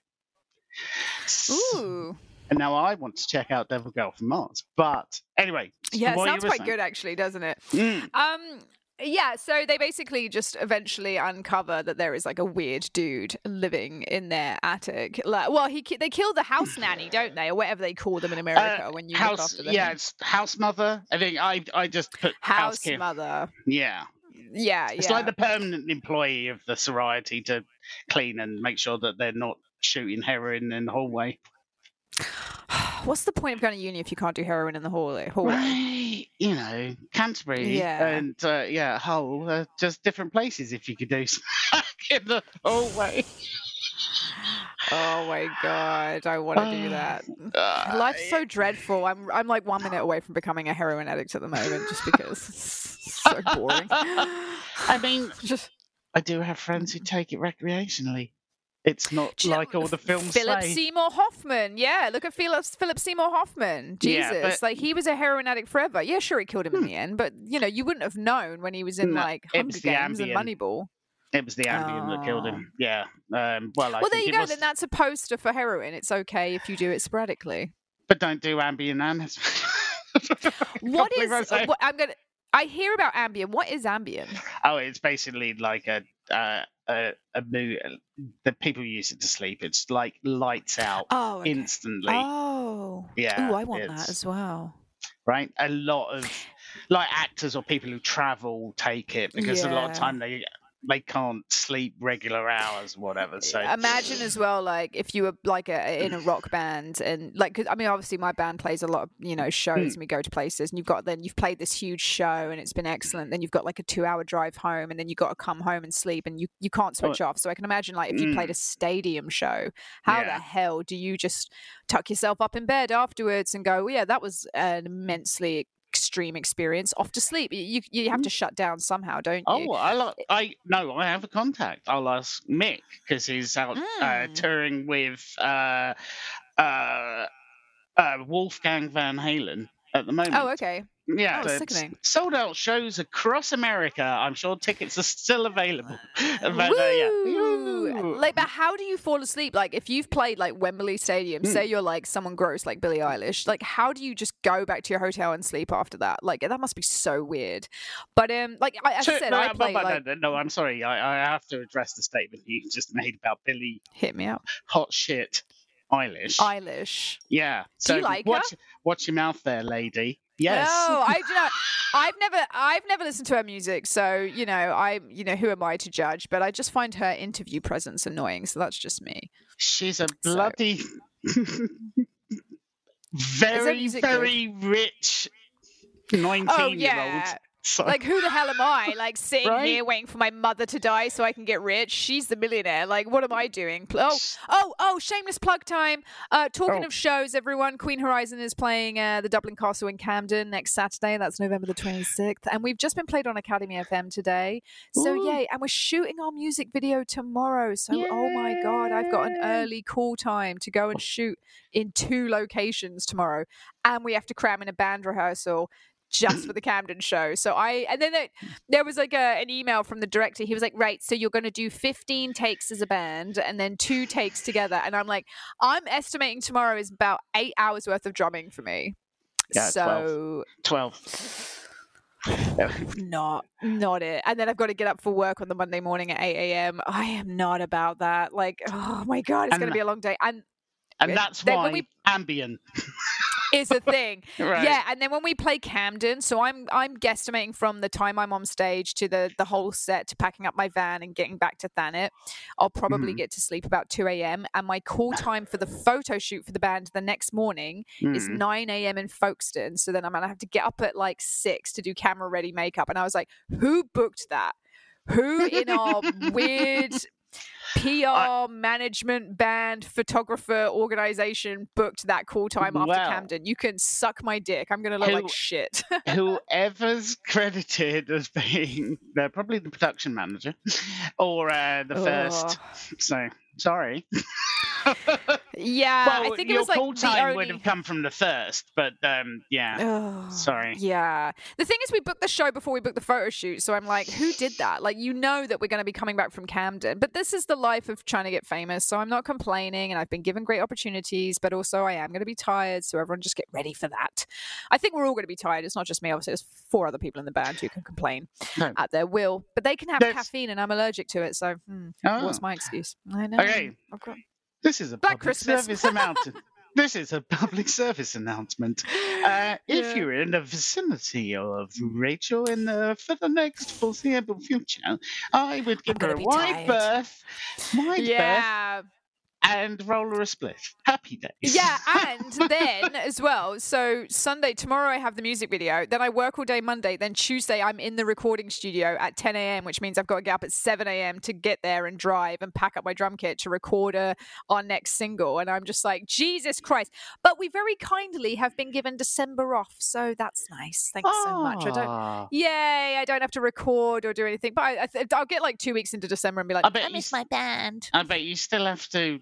Ooh. And now I want to check out Devil Girl from Mars. But anyway, Yeah, it sounds quite good, actually, doesn't it? Mm. Um, yeah, so they basically just eventually uncover that there is like a weird dude living in their attic. Like, well, he they kill the house nanny, don't they, or whatever they call them in America Uh, when you look house, after them. yeah, it's house mother. I think I I just put house, house mother. Yeah, Yeah, it's yeah. like the permanent employee of the sorority to clean and make sure that they're not shooting heroin in the hallway. What's the point of going to uni if you can't do heroin in the hallway? hallway? Right, you know, Canterbury Yeah. and uh, yeah, Hull, uh, just different places. If you could do smack in the hallway, Oh my god, I want to do that. Uh, Life's so dreadful. I'm I'm like one minute away from becoming a heroin addict at the moment, just because it's so boring. I mean, just I do have friends who take it recreationally. It's not Do you know- like all the films Philip say. Seymour Hoffman. Yeah, look at Philip Philip Seymour Hoffman. Jesus, Yeah, but- like he was a heroin addict forever. Yeah, sure, he killed him in the end, but you know, you wouldn't have known when he was in No, like Hunger Games and. Moneyball. It was the Ambien that killed him. Yeah. Um, well, I well, there you go. was- Then that's a poster for heroin. It's okay if you do it sporadically. But don't do Ambien and. What is? I'm gonna. I hear about Ambien. What is Ambien? Oh, it's basically like a uh, a a mo- The people use it to sleep. It's like lights out Oh, okay. instantly. Oh, Yeah, Ooh, I want that as well. Right. A lot of like actors or people who travel take it because a lot of time they they can't sleep regular hours, whatever. So imagine as well, like if you were like a, in a rock band, and like, 'cause, I mean, obviously my band plays a lot of you know shows, Hmm. and we go to places, and you've got then you've played this huge show, and it's been excellent. Then you've got like a two-hour drive home, and then you've got to come home and sleep, and you you can't switch off. So I can imagine like if you played a stadium show, how. Yeah. the hell do you just tuck yourself up in bed afterwards and go, well, yeah, that was an immensely extreme experience. Off to sleep. You you have to shut down somehow, don't you? Hmm. Oh, I like. I no, I have a contact. I'll ask Mick because he's out uh, Mm. touring with uh, uh, uh, Wolfgang Van Halen at the moment. Oh, okay. Yeah, Oh, so sold out shows across America. I'm sure tickets are still available. but, uh, yeah. Like, but how do you fall asleep? Like, if you've played like Wembley Stadium, say Hmm. you're like someone gross like Billie Eilish, like, how do you just go back to your hotel and sleep after that? Like, that must be so weird. But um, like I, as I said, no, I but- play but like no, no, I'm sorry. I, I have to address the statement you just made about Billy hit me out. Hot Shit Eilish. Eilish. yeah. Do you So like her? watch, watch your mouth there, lady. Yes. No, I do not. I've never, I've never listened to her music, so you know, I, you know, who am I to judge? But I just find her interview presence annoying. So that's just me. She's a So- bloody very, good? very rich 19 Oh year yeah. So, Like who the hell am I? Like sitting Right? here waiting for my mother to die so I can get rich. She's the millionaire. Like what am I doing? Oh, oh, oh! Shameless plug time. Uh, talking Oh. of shows, everyone. Queen Horizon is playing uh, the Dublin Castle in Camden next Saturday. That's November the twenty sixth, and we've just been played on Academy FM today. So Ooh. yay! And we're shooting our music video tomorrow. So oh my god, I've got an early call time to go and shoot in two locations tomorrow, and we have to cram in a band rehearsal just for the Camden show. So I and then there, there was like a, an email from the director. He was like, "Right, so you're going to do 15 takes as a band and then two takes together." And I'm like, "I'm estimating tomorrow is about 8 hours worth of drumming for me." Yeah, so 12. not not it. And then I've got to get up for work on the Monday morning at 8 a.m. I am not about that. Like, oh my god, it's And going to be a long day. And And that's why when we- Ambien. is a thing. Right. Yeah, and then when we play Camden, so I'm I'm guesstimating from the time I'm on stage to the the whole set to packing up my van and getting back to Thanet, I'll probably Mhm. get to sleep about two a.m. And my call time for the photo shoot for the band the next morning is Mm. nine a.m. in Folkestone. So then I'm gonna have to get up at like six to do camera ready makeup. And I was like, who booked that? Who in our weird PR management band photographer organization booked that call time after Well, Camden. You can suck my dick. I'm going to look like shit. Whoever's credited as being, they're probably the production manager or uh, the first. So, sorry. yeah, well, I think it was like the time only... would have come from the first, but um, yeah. Ugh, Sorry. Yeah. The thing is, we booked the show before we booked the photo shoot. So I'm like, who did that? Like, you know that we're going to be coming back from Camden. But this is the life of trying to get famous. So I'm not complaining. And I've been given great opportunities. But also, I am going to be tired. So everyone just get ready for that. I think we're all going to be tired. It's not just me. Obviously, there's four other people in the band who can complain No. at their will. But they can have There's- caffeine and I'm allergic to it. So hmm, what's Oh. my excuse? I know. Okay. I've got- This is a Black public Christmas. service announcement. This is a public service announcement. Uh, if Yeah. you're in the vicinity of Rachel in the for the next foreseeable future, I would give her a wide berth, wide berth, Yeah. And roller a split. Happy days. Yeah, and then as well. So Sunday, tomorrow I have the music video. Then I work all day Monday. Then Tuesday I'm in the recording studio at 10 a.m., which means I've got to get up at 7 a.m. to get there and drive and pack up my drum kit to record uh, our next single. And I'm just like, Jesus Christ! But we very kindly have been given December off, so that's nice. Thanks so much. I don't. Ah. Yay! I don't have to record or do anything. But I, I th- I'll get like two weeks into December and be like, I I, bet you miss s- my band. I bet you still have to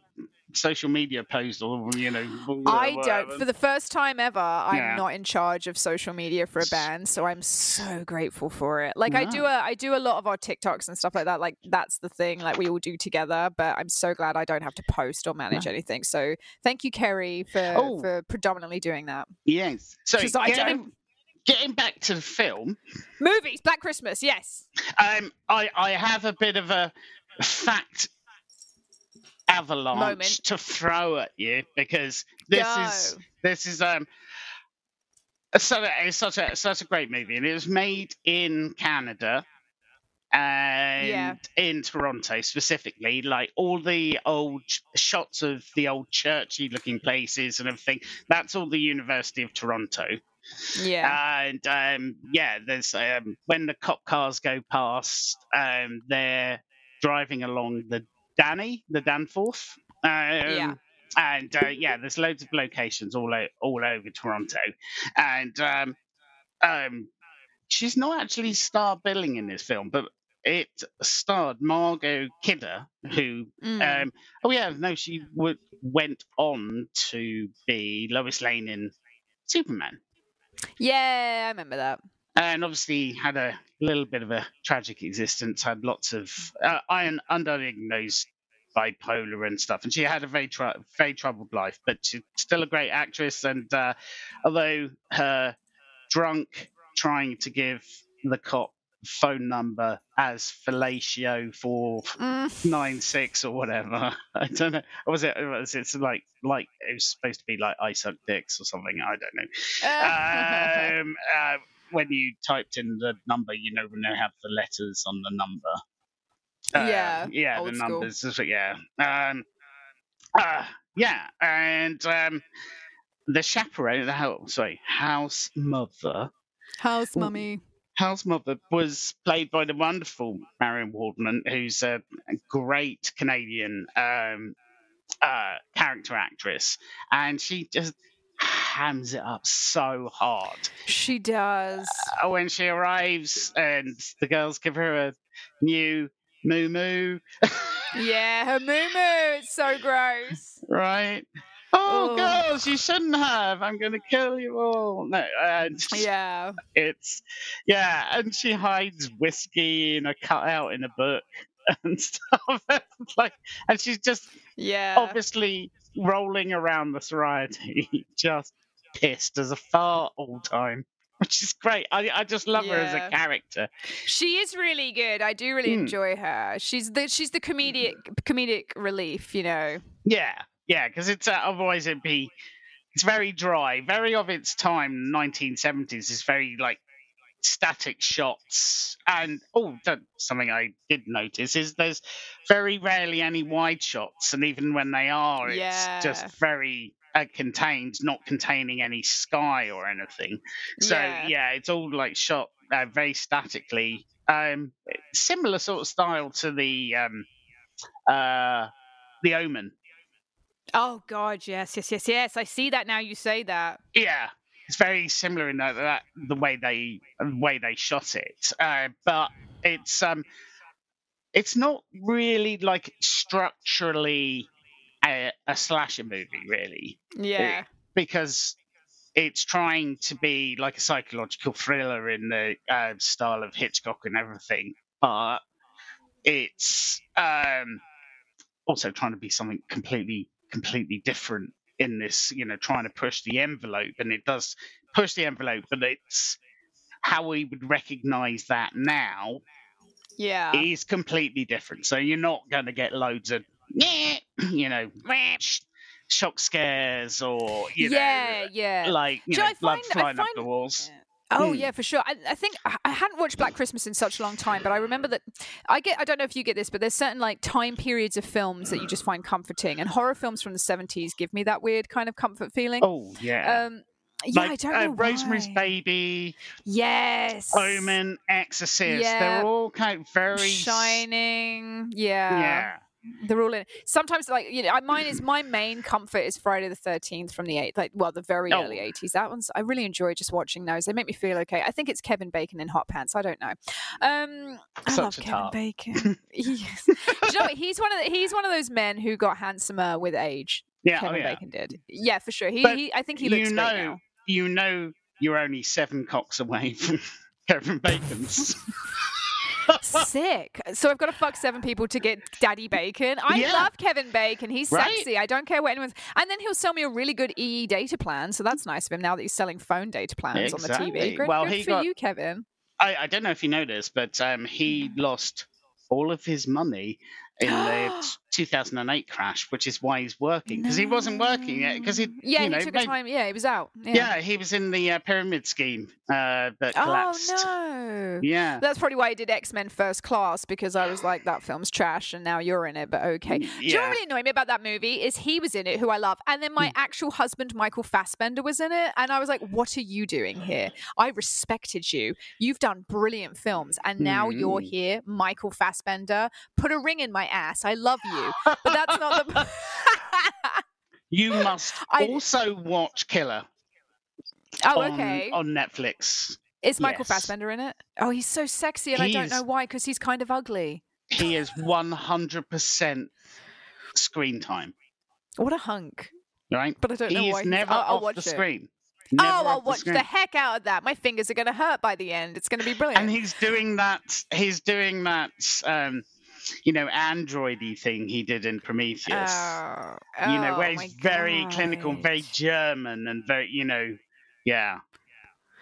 social media post or you know. I whatever. don't. For the first time ever, I'm Yeah. not in charge of social media for a band, so I'm so grateful for it. Like I do a, I do a lot of our TikToks and stuff like that. Like that's the thing. Like we all do together. But I'm so glad I don't have to post or manage anything. So thank you, Kerry, for Oh. for predominantly doing that. Yes. So I getting, don't- getting back to the film, Movies, Black Christmas, yes. um, I I have a bit of a fact avalanche Moment. to throw at you because this is this is um. a- So it's such a such a great movie, and it was made in Canada and Yeah. in Toronto specifically, like all the old shots of the old churchy looking places and everything, that's all the University of Toronto. Yeah. And um, yeah, there's um, when the cop cars go past, um, they're driving along the Danny, the Danforth. Um, Yeah. And uh, yeah, there's loads of locations all o- all over Toronto, and um, um, she's not actually star billing in this film, but it starred Margot Kidder, who Mm. um, oh yeah, no, she w- went on to be Lois Lane in Superman yeah, I remember that. And obviously had a little bit of a tragic existence. Had lots of uh, iron undiagnosed bipolar and stuff, and she had a very tr- very troubled life. But she's still a great actress, and uh, although her drunk trying to give the cop phone number as fellatio for Mm. nine six or whatever. I don't know. Or was it? Was it like like it was supposed to be like I suck dicks or something? I don't know um, uh, when you typed in the number, you know, when they have the letters on the number. Uh, Yeah, yeah, the school. numbers. Yeah, um, uh, yeah, and um, the chaperone, the house, sorry, house mother, House mummy. house mother was played by the wonderful Marian Waldman, who's a great Canadian um, uh, character actress, and she just hams it up so hard. She does. Uh, when she arrives and the girls give her a new moo moo, Yeah, her moo moo. It's so gross. right? Oh, Oh. girls, you shouldn't have. I'm going to kill you all. No, and Yeah. it's yeah, and she hides whiskey in a cutout in a book and stuff. like, and she's just Yeah. obviously rolling around the Sorority, just pissed as a fart all time, which is great. I I just love her as a character. She is really good. I do really Hmm. enjoy her. She's the she's the comedic comedic relief, you know. Yeah, yeah, because it's uh, otherwise it'd be it's very dry, very of its time. 1970s is very like static shots, and oh, something I did notice is there's very rarely any wide shots, and even when they are, it's Yeah. just very uh, contained, not containing any sky or anything. So Yeah. yeah, it's all like shot uh, very statically. Um, similar sort of style to the um, uh, the Omen. Oh God, yes, yes, yes, yes. I see that now. You say that. Yeah, it's very similar in that, that the way they the way they shot it, uh, but it's um, it's not really like structurally a, a slasher movie, really, Yeah. because it's trying to be like a psychological thriller in the uh, style of Hitchcock and everything, but it's um, also trying to be something completely completely different in this you know trying to push the envelope and it does push the envelope but it's how we would recognize that now Yeah. is completely different so you're not going to get loads of you know sh- shock scares or you yeah, know yeah. like you Do know I blood find- flying up the walls Oh Hmm. yeah, for sure. I, I think I- hadn't watched Black Christmas in such a long time, but I remember that I get. I don't know if you get this, but there's certain like time periods of films that you just find comforting, and horror films from the 70s give me that weird kind of comfort feeling. oh yeah Um, yeah, like I don't uh, know Rosemary's. Baby, Yes. Omen, Exorcist. Yeah. They're all kind of very Shining. Yeah. Yeah, They're all in. it. Sometimes, like you know, mine is my main comfort is Friday the Thirteenth from the eight, like well, the very Oh. early eighties. That one's I really enjoy just watching those. They make me feel okay. I think it's Kevin Bacon in hot pants. I don't know. Um, I Such love Kevin tart. Bacon. yes. Do you know what? He's one of the, he's one of those men who got handsomer with age. yeah, oh, Kevin yeah. Bacon did. Yeah, for sure. He, he I think he you looks great know, now. you know, you're only seven cocks away from Kevin Bacon's. Sick. So I've got to fuck seven people to get Daddy Bacon. I Yeah. love Kevin Bacon. He's Right? sexy. I don't care what anyone's. And then he'll sell me a really good EE data plan. So that's nice of him now that he's selling phone data plans on the TV. Exactly. Good, Well, good he for got- you, Kevin. I, I don't know if you know this, but um, he lost all of his money in the 2008 crash, which is why he's working because he wasn't working yet because he Yeah, you know, he took time. Yeah, he was out. Yeah. yeah. he was in the uh, pyramid scheme uh, that Oh no. Yeah. That's probably why I did X Men First Class because I was like, that film's trash, and now you're in it. But okay. Do you know what really annoyed me about that movie is he was in it, who I love, and then Hmm. my actual husband Michael Fassbender was in it, and I was like, what are you doing here? I respected you. You've done brilliant films, and now you're Hmm. here, Michael Fassbender. Put a ring in my ass. I love you, but that's not the. You must I- also watch Killer oh, on, okay. on Netflix. Is Michael yes. Fassbender in it? Oh, he's so sexy, and I don't He's- know why because he's kind of ugly. He is 100% screen time, What a hunk. right? But I don't know why he's- never I'll- I'll off the it. screen. Never oh, I'll the watch screen. the heck out of that. My fingers are going to hurt by the end. It's going to be brilliant. and he's doing that he's doing that um you know androidy thing he did in prometheus. Oh, you know oh where my he's very clinical very german and very you know yeah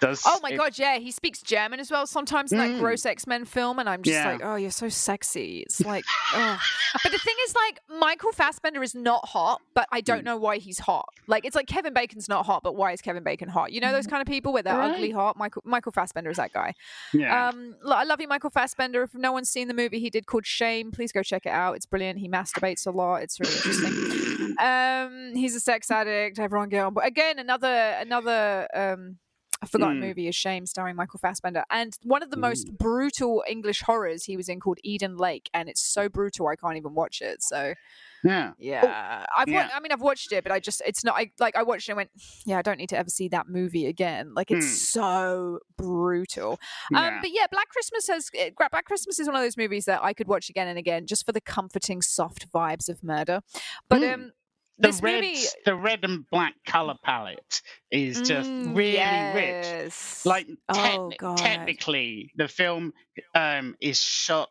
does Oh my it- god, yeah, he speaks German as well sometimes in that Mm. gross X Men film, and I'm just Yeah. like, oh, you're so sexy. It's like, oh. But the thing is, like, Michael Fassbender is not hot, but I Mm. don't know why he's hot. Like, it's like Kevin Bacon's not hot, but why is Kevin Bacon hot? You know those kind of people where they're ugly Mm. Hot. Michael Michael Fassbender is that guy. yeah Um, I love you, Michael Fassbender. If no one's seen the movie he did called Shame, please go check it out. It's brilliant. He masturbates a lot. It's really interesting. um, he's a sex addict. Everyone get on. But again, another another um, a forgotten Mm. movie is Shame, starring Michael Fassbender. And one of the most brutal English horrors he was in called Eden Lake, and it's so brutal I can't even watch it. So yeah yeah, I've wa- I mean I've watched it, but I just it's not I like I watched it and went yeah I don't need to ever see that movie again. Like it's Hmm. so brutal. Um, but yeah, Black Christmas has eh, Black Christmas is one of those movies that I could watch again and again just for the comforting, soft vibes of murder. But Mm. um, the this red movie the red and black color palette is just Mm, really rich. yes. like oh god, technically the film um is shot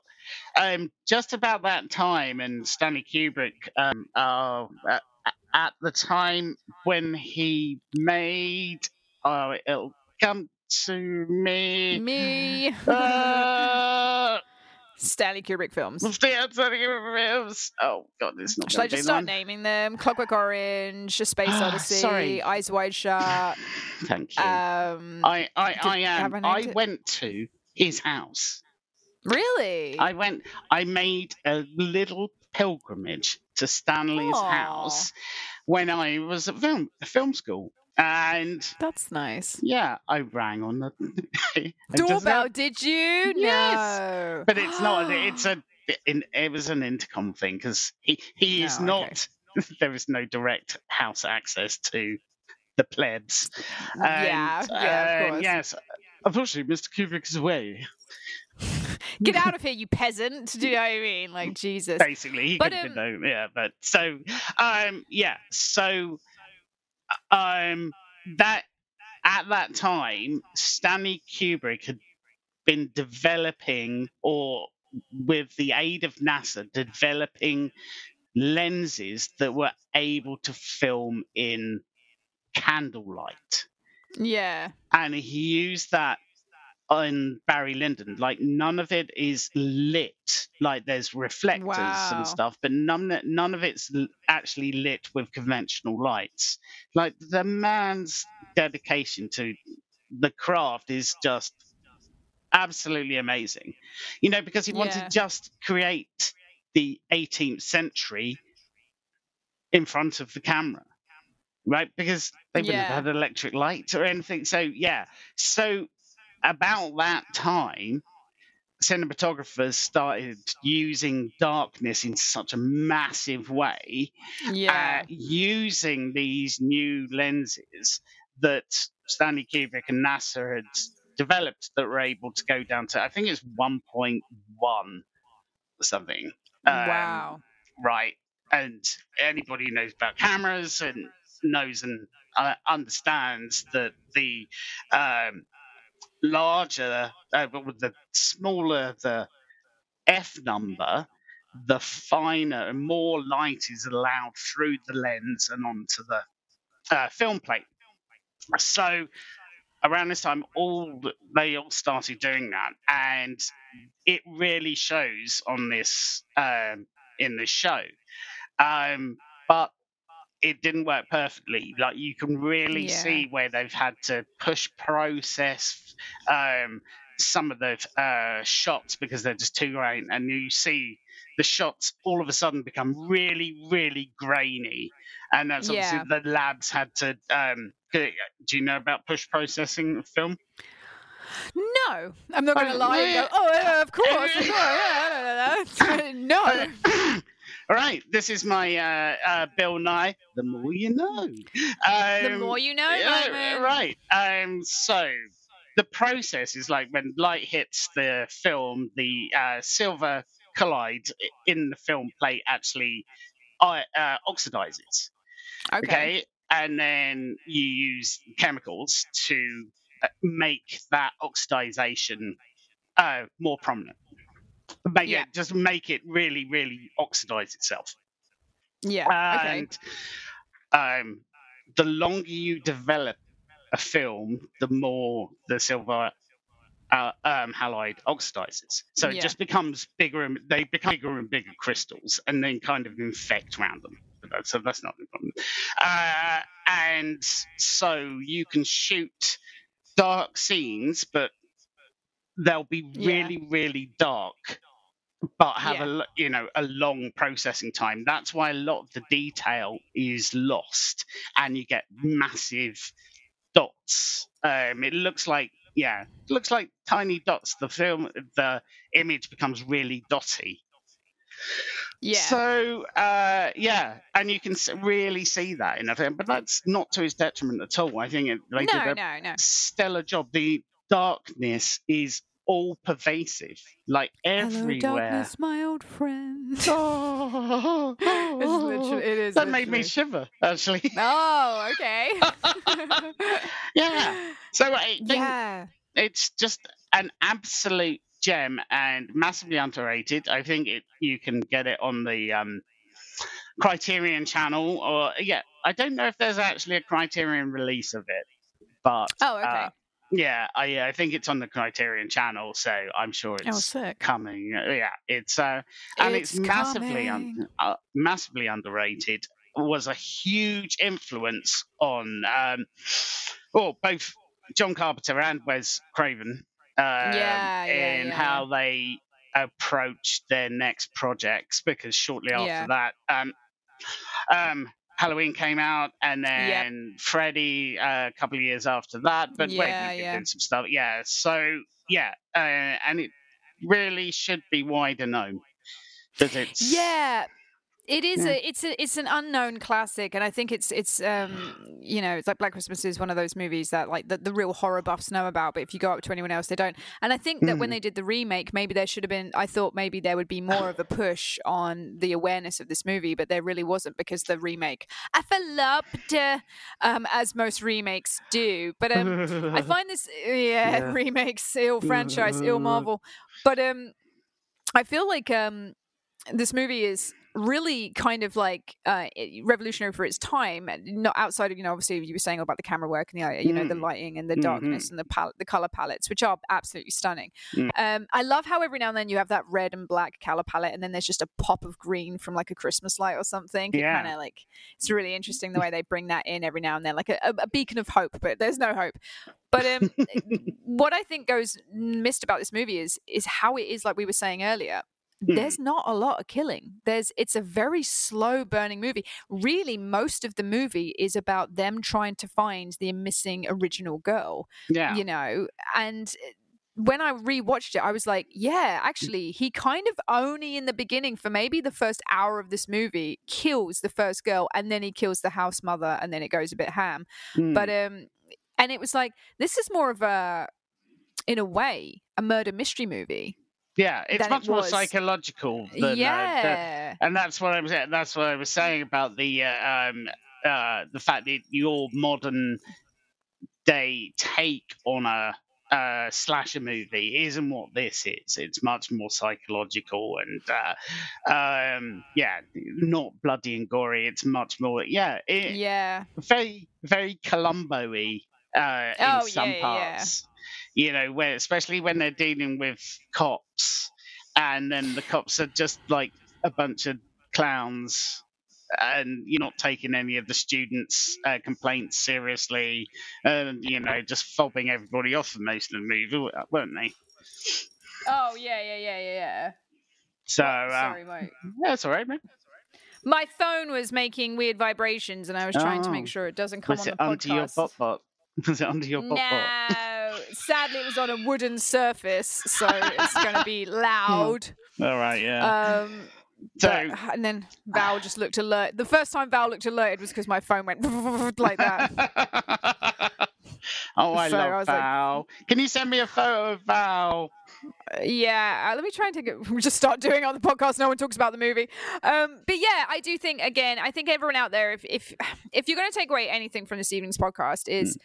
um just about that time and stanley kubrick um uh, uh, at the time when he made oh it'll come to me me. uh, Stanley Kubrick films. Stanley Kubrick. films. oh god it's not Should I just start naming them? Clockwork Orange, A Space Ah, Odyssey, sorry. Eyes Wide Shut. thank you Um, i i i am I i went to his house really? I went. I made a little pilgrimage to Stanley's Aw. house when I was at film film school, and That's nice. yeah, I rang on the Doorbell, did you? Yes. No. but it's not. It's a. It, it was an intercom thing because he he is Oh, okay. not. There is no direct house access to the plebs. yeah, And, yeah, of uh, course. Yes. Unfortunately, Mr. Kubrick is away. Get out of here, you peasant. Do you know what I mean? Like Jesus. basically he But, could have um, been no yeah but so um yeah so um that at that time stanley kubrick had been developing or with the aid of nasa developing lenses that were able to film in candlelight Yeah. and he used that on Barry Lyndon. Like none of it is lit. Like there's reflectors Wow. and stuff, but none none of it's actually lit with conventional lights. Like the man's dedication to the craft is just absolutely amazing. You know, because he wanted Yeah. to just create the 18th century in front of the camera. Right, because they wouldn't Yeah. have had electric lights or anything. So yeah, so about that time, cinematographers started using darkness in such a massive way, Yeah. uh, using these new lenses that Stanley Kubrick and NASA had developed that were able to go down to, I think it's 1.1 or something. Um, wow. right? And anybody who knows about cameras and knows and uh, understands that the um, larger, uh, the smaller the f number, the finer and more light is allowed through the lens and onto the uh, film plate. So around this time, all they all started doing that, and it really shows on this um, in the show. Um, but it didn't work perfectly. Like you can really Yeah. see where they've had to push process um, some of the uh, shots because they're just too grain, and you see the shots all of a sudden become really, really grainy, and that's obviously Yeah. the labs had to. Um, do you know about push processing film? No, I'm not going to Oh, lie go, oh, of course, of. Yeah, I don't know. no. All right, this is my uh, uh, Bill Nye. The more you know. The Um, more you know, yeah, right. Um, so the process is like when light hits the film, the uh, silver collide i- in the film plate actually uh, uh, oxidizes. Okay. Okay. And then you use chemicals to uh, make that oxidization uh, more prominent. Make Yeah. it just make it really, really oxidize itself. Yeah. Okay. And um, the longer you develop a film, the more the silver uh, um, halide oxidizes. So it Yeah. just becomes bigger and they become bigger and bigger crystals, and then kind of infect around them. So that's not the problem. Uh, and so you can shoot dark scenes, but they'll be Yeah. really, really dark but have Yeah. a you know a long processing time. That's why a lot of the detail is lost, and you get massive dots. Um, it looks like yeah, it looks like tiny dots. The film, the image becomes really dotty. Yeah. So uh, yeah, and you can really see that in the film, but that's not to his detriment at all. I think it, they no, did a no, no. stellar job. The darkness is all pervasive, like everywhere. Hello, darkness, my old friend. Oh, It's literally- it is that made me shiver, actually. Oh, okay. yeah. So I think yeah. it's just an absolute gem and massively underrated. I think it you can get it on the um, Criterion channel, or yeah, I don't know if there's actually a Criterion release of it, but Oh, okay. uh, yeah, I I think it's on the Criterion channel, so I'm sure Oh, it's sick. coming. Uh, Yeah, it's uh, and it's, It's massively un- uh, massively underrated. Was a huge influence on um, well both John Carpenter and Wes Craven. Um, Yeah, yeah, in yeah, how they approached their next projects because shortly after that, um, um, Halloween came out, and then Freddy uh, a couple of years after that. But wait, Yeah, been yeah. doing some stuff. Yeah, so yeah, uh, and it really should be wider known because it's Yeah. It is Yeah. a it's a it's an unknown classic and I think it's it's um you know it's like Black Christmas is one of those movies that like the, the real horror buffs know about but if you go up to anyone else they don't and I think that when Mm. they did the remake maybe there should have been I thought maybe there would be more of a push on the awareness of this movie but there really wasn't because the remake I uh, um as most remakes do but um I find this yeah, Yeah. remakes ill franchise ill Marvel but um I feel like um this movie is really kind of like uh, revolutionary for its time not outside of you know obviously you were saying about the camera work and the uh, you know the Mm. lighting and the darkness and the pal- the color palettes which are absolutely stunning. Um i love how every now and then you have that red and black color palette and then there's just a pop of green from like a christmas light or something. Yeah. kind of like it's really interesting the way they bring that in every now and then like a, a- a beacon of hope but there's no hope. But um what i think goes missed about this movie is is how it is like we were saying earlier Hmm. there's not a lot of killing there's it's a very slow burning movie really most of the movie is about them trying to find the missing original girl yeah. you know and uh, when I rewatched it, I was like, yeah, actually, he kind of only in the beginning, for maybe the first hour of this movie, kills the first girl and then he kills the house mother and then it goes a bit ham. Mm. But, um, and it was like, this is more of a, in a way, a murder mystery movie. Yeah, it's than it much more psychological than uh, the- yeah. and that's what I was that's what I was saying about the uh, um uh the fact that your modern day take on a uh, slasher movie isn't what this is. It's much more psychological and uh, um yeah, not bloody and gory. It's much more yeah, it, yeah. very very Columbo-y uh, in Oh, some yeah, yeah, yeah. You know, where especially when they're dealing with cops, and then the cops are just like a bunch of clowns and you're not taking any of the students' uh, complaints seriously, and you know, just fobbing everybody off for most of the movie, weren't they? Oh yeah, yeah, yeah, yeah, yeah. So, uh, sorry, Mike. that's all right, mate. My phone was making weird vibrations, and I was trying to Oh. make sure it doesn't come Was on it the under your podcast. bot bot? Was it under your bot bot? Sadly, it was on a wooden surface, so it's going to be loud. All right, yeah. Um, so, but- and then Val just looked alert. The first time Val looked alerted was because my phone went like that. oh, I so I love like- Val. Can you send me a photo of Val? yeah, uh, let me try and take it. We just start doing it on the podcast. No one talks about the movie. Um, but yeah, I do think again. I think everyone out there, if if if you're going to take away anything from this evening's podcast, is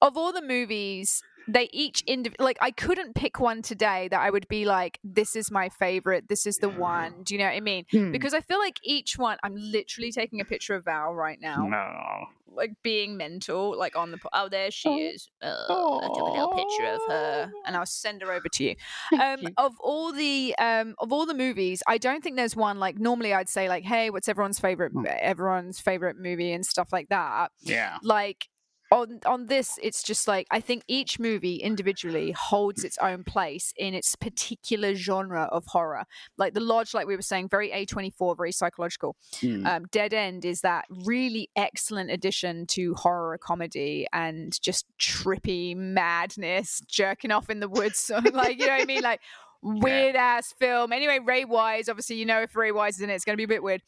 of all the movies. They each indiv- like I couldn't pick one today that I would be like this is my favorite this is the one do you know what I mean Hmm. because I feel like each one I'm literally taking a picture of Val right now No. like being mental, like on the po- oh there she is. Uh, I took a little picture of her, and I'll send her over to you. Um, you. of all the um of all the movies, I don't think there's one like normally I'd say like, hey, what's everyone's favorite Hmm. everyone's favorite movie and stuff like that. Yeah. Like on on this, it's just like I think each movie individually holds its own place in its particular genre of horror. Like The Lodge, like we were saying, very A24, very psychological Mm. um, Dead End is that really excellent addition to horror comedy and just trippy madness, jerking off in the woods, like you know what I mean, like weird ass film. Anyway, Ray Wise, obviously you know if Ray Wise is in it, it's going to be a bit weird.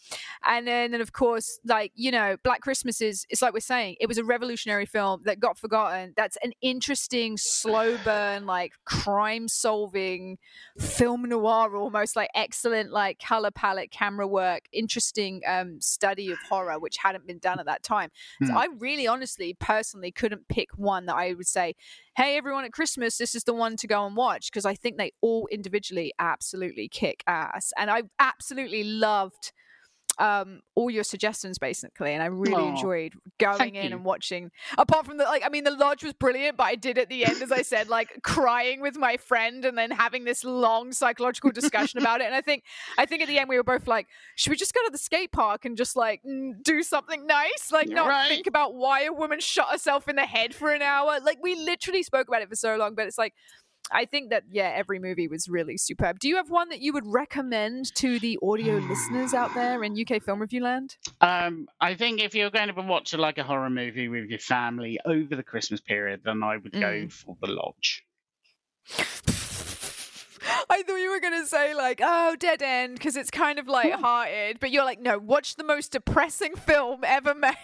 And then, then of course, like you know, Black Christmas is it's like we're saying, it was a revolutionary film that got forgotten. That's an interesting, slow burn, like crime solving film noir almost like excellent like color palette camera work interesting um study of horror which hadn't been done at that time so Hmm. i really honestly personally couldn't pick one that i would say hey everyone at christmas this is the one to go and watch because i think they all individually absolutely kick ass and i absolutely loved um all your suggestions basically and i really Aw, enjoyed going thank in you. and watching apart from the like i mean the lodge was brilliant but i did at the end as i said like crying with my friend and then having this long psychological discussion about it and i think i think at the end we were both like should we just go to the skate park and just like do something nice like not Right. think about why a woman shot herself in the head for an hour like we literally spoke about it for so long but it's like I think that yeah, every movie was really superb. Do you have one that you would recommend to the audio listeners out there in UK Film Review Land? Um, I think if you're going to watch like a horror movie with your family over the Christmas period, then I would go Mm. for The Lodge. I thought you were going to say like, oh, Dead End, because it's kind of hmm. light-hearted. But you're like, no, watch the most depressing film ever made,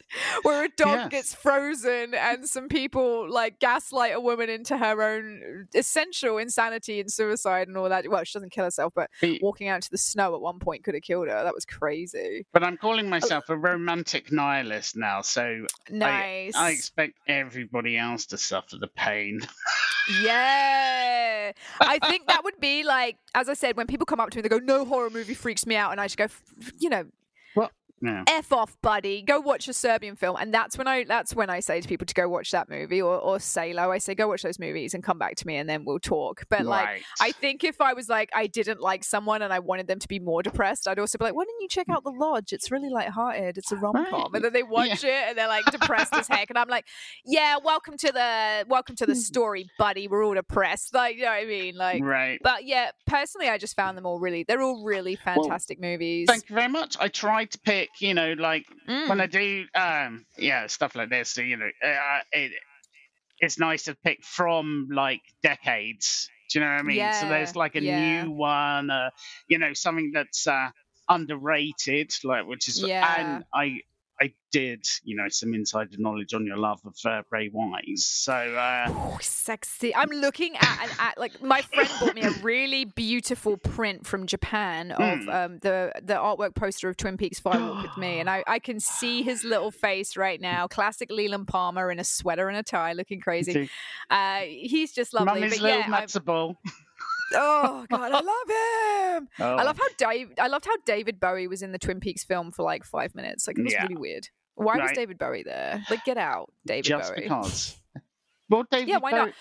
where a dog gets frozen and some people like gaslight a woman into her own uh, essential insanity and suicide and all that. Well, she doesn't kill herself, but walking out into the snow at one point could have killed her. That was crazy. But I'm calling myself a romantic nihilist now, so Nice. I expect everybody else to suffer the pain. Yeah. I think that would be like, as I said, when people come up to me, they go, no horror movie freaks me out. And I just go, you know, Yeah. F off, buddy. Go watch a Serbian film. And that's when I that's when I say to people to go watch that movie or, or Salo. I say, go watch those movies and come back to me and then we'll talk. But like Right. I think if I was like I didn't like someone and I wanted them to be more depressed, I'd also be like, why didn't you check out The Lodge? It's really lighthearted. It's a rom com. Right. And then they watch it and they're like depressed as heck. And I'm like, yeah, welcome to the welcome to the hmm. story, buddy. We're all depressed. Like, you know what I mean? Like right. but yeah, personally I just found them all really they're all really fantastic movies. Thank you very much. I tried to pick, you know, like Mm. when I do, um, yeah, stuff like this. So, you know, uh, it, it's nice to pick from like decades. Do you know what I mean? so there's like a yeah. new one, uh, you know, something that's uh, underrated, like which is, Yeah. and I. I did, you know, some insider knowledge on your love of uh, Ray Wise. So, uh, Oh, sexy. I'm looking at an at like my friend bought me a really beautiful print from Japan of Hmm. um, the the artwork poster of Twin Peaks Fire Walk with Me, and I, I can see his little face right now. Classic Leland Palmer in a sweater and a tie, looking crazy. Uh, he's just lovely. Mummy's but little yeah, matzo ball. oh god, I love him. Oh. I love how Dave. I loved how David Bowie was in the Twin Peaks film for like five minutes. Like it was Yeah. really weird. Why was David Bowie there? Like, get out, David just Bowie. because. Well, David Yeah, why not?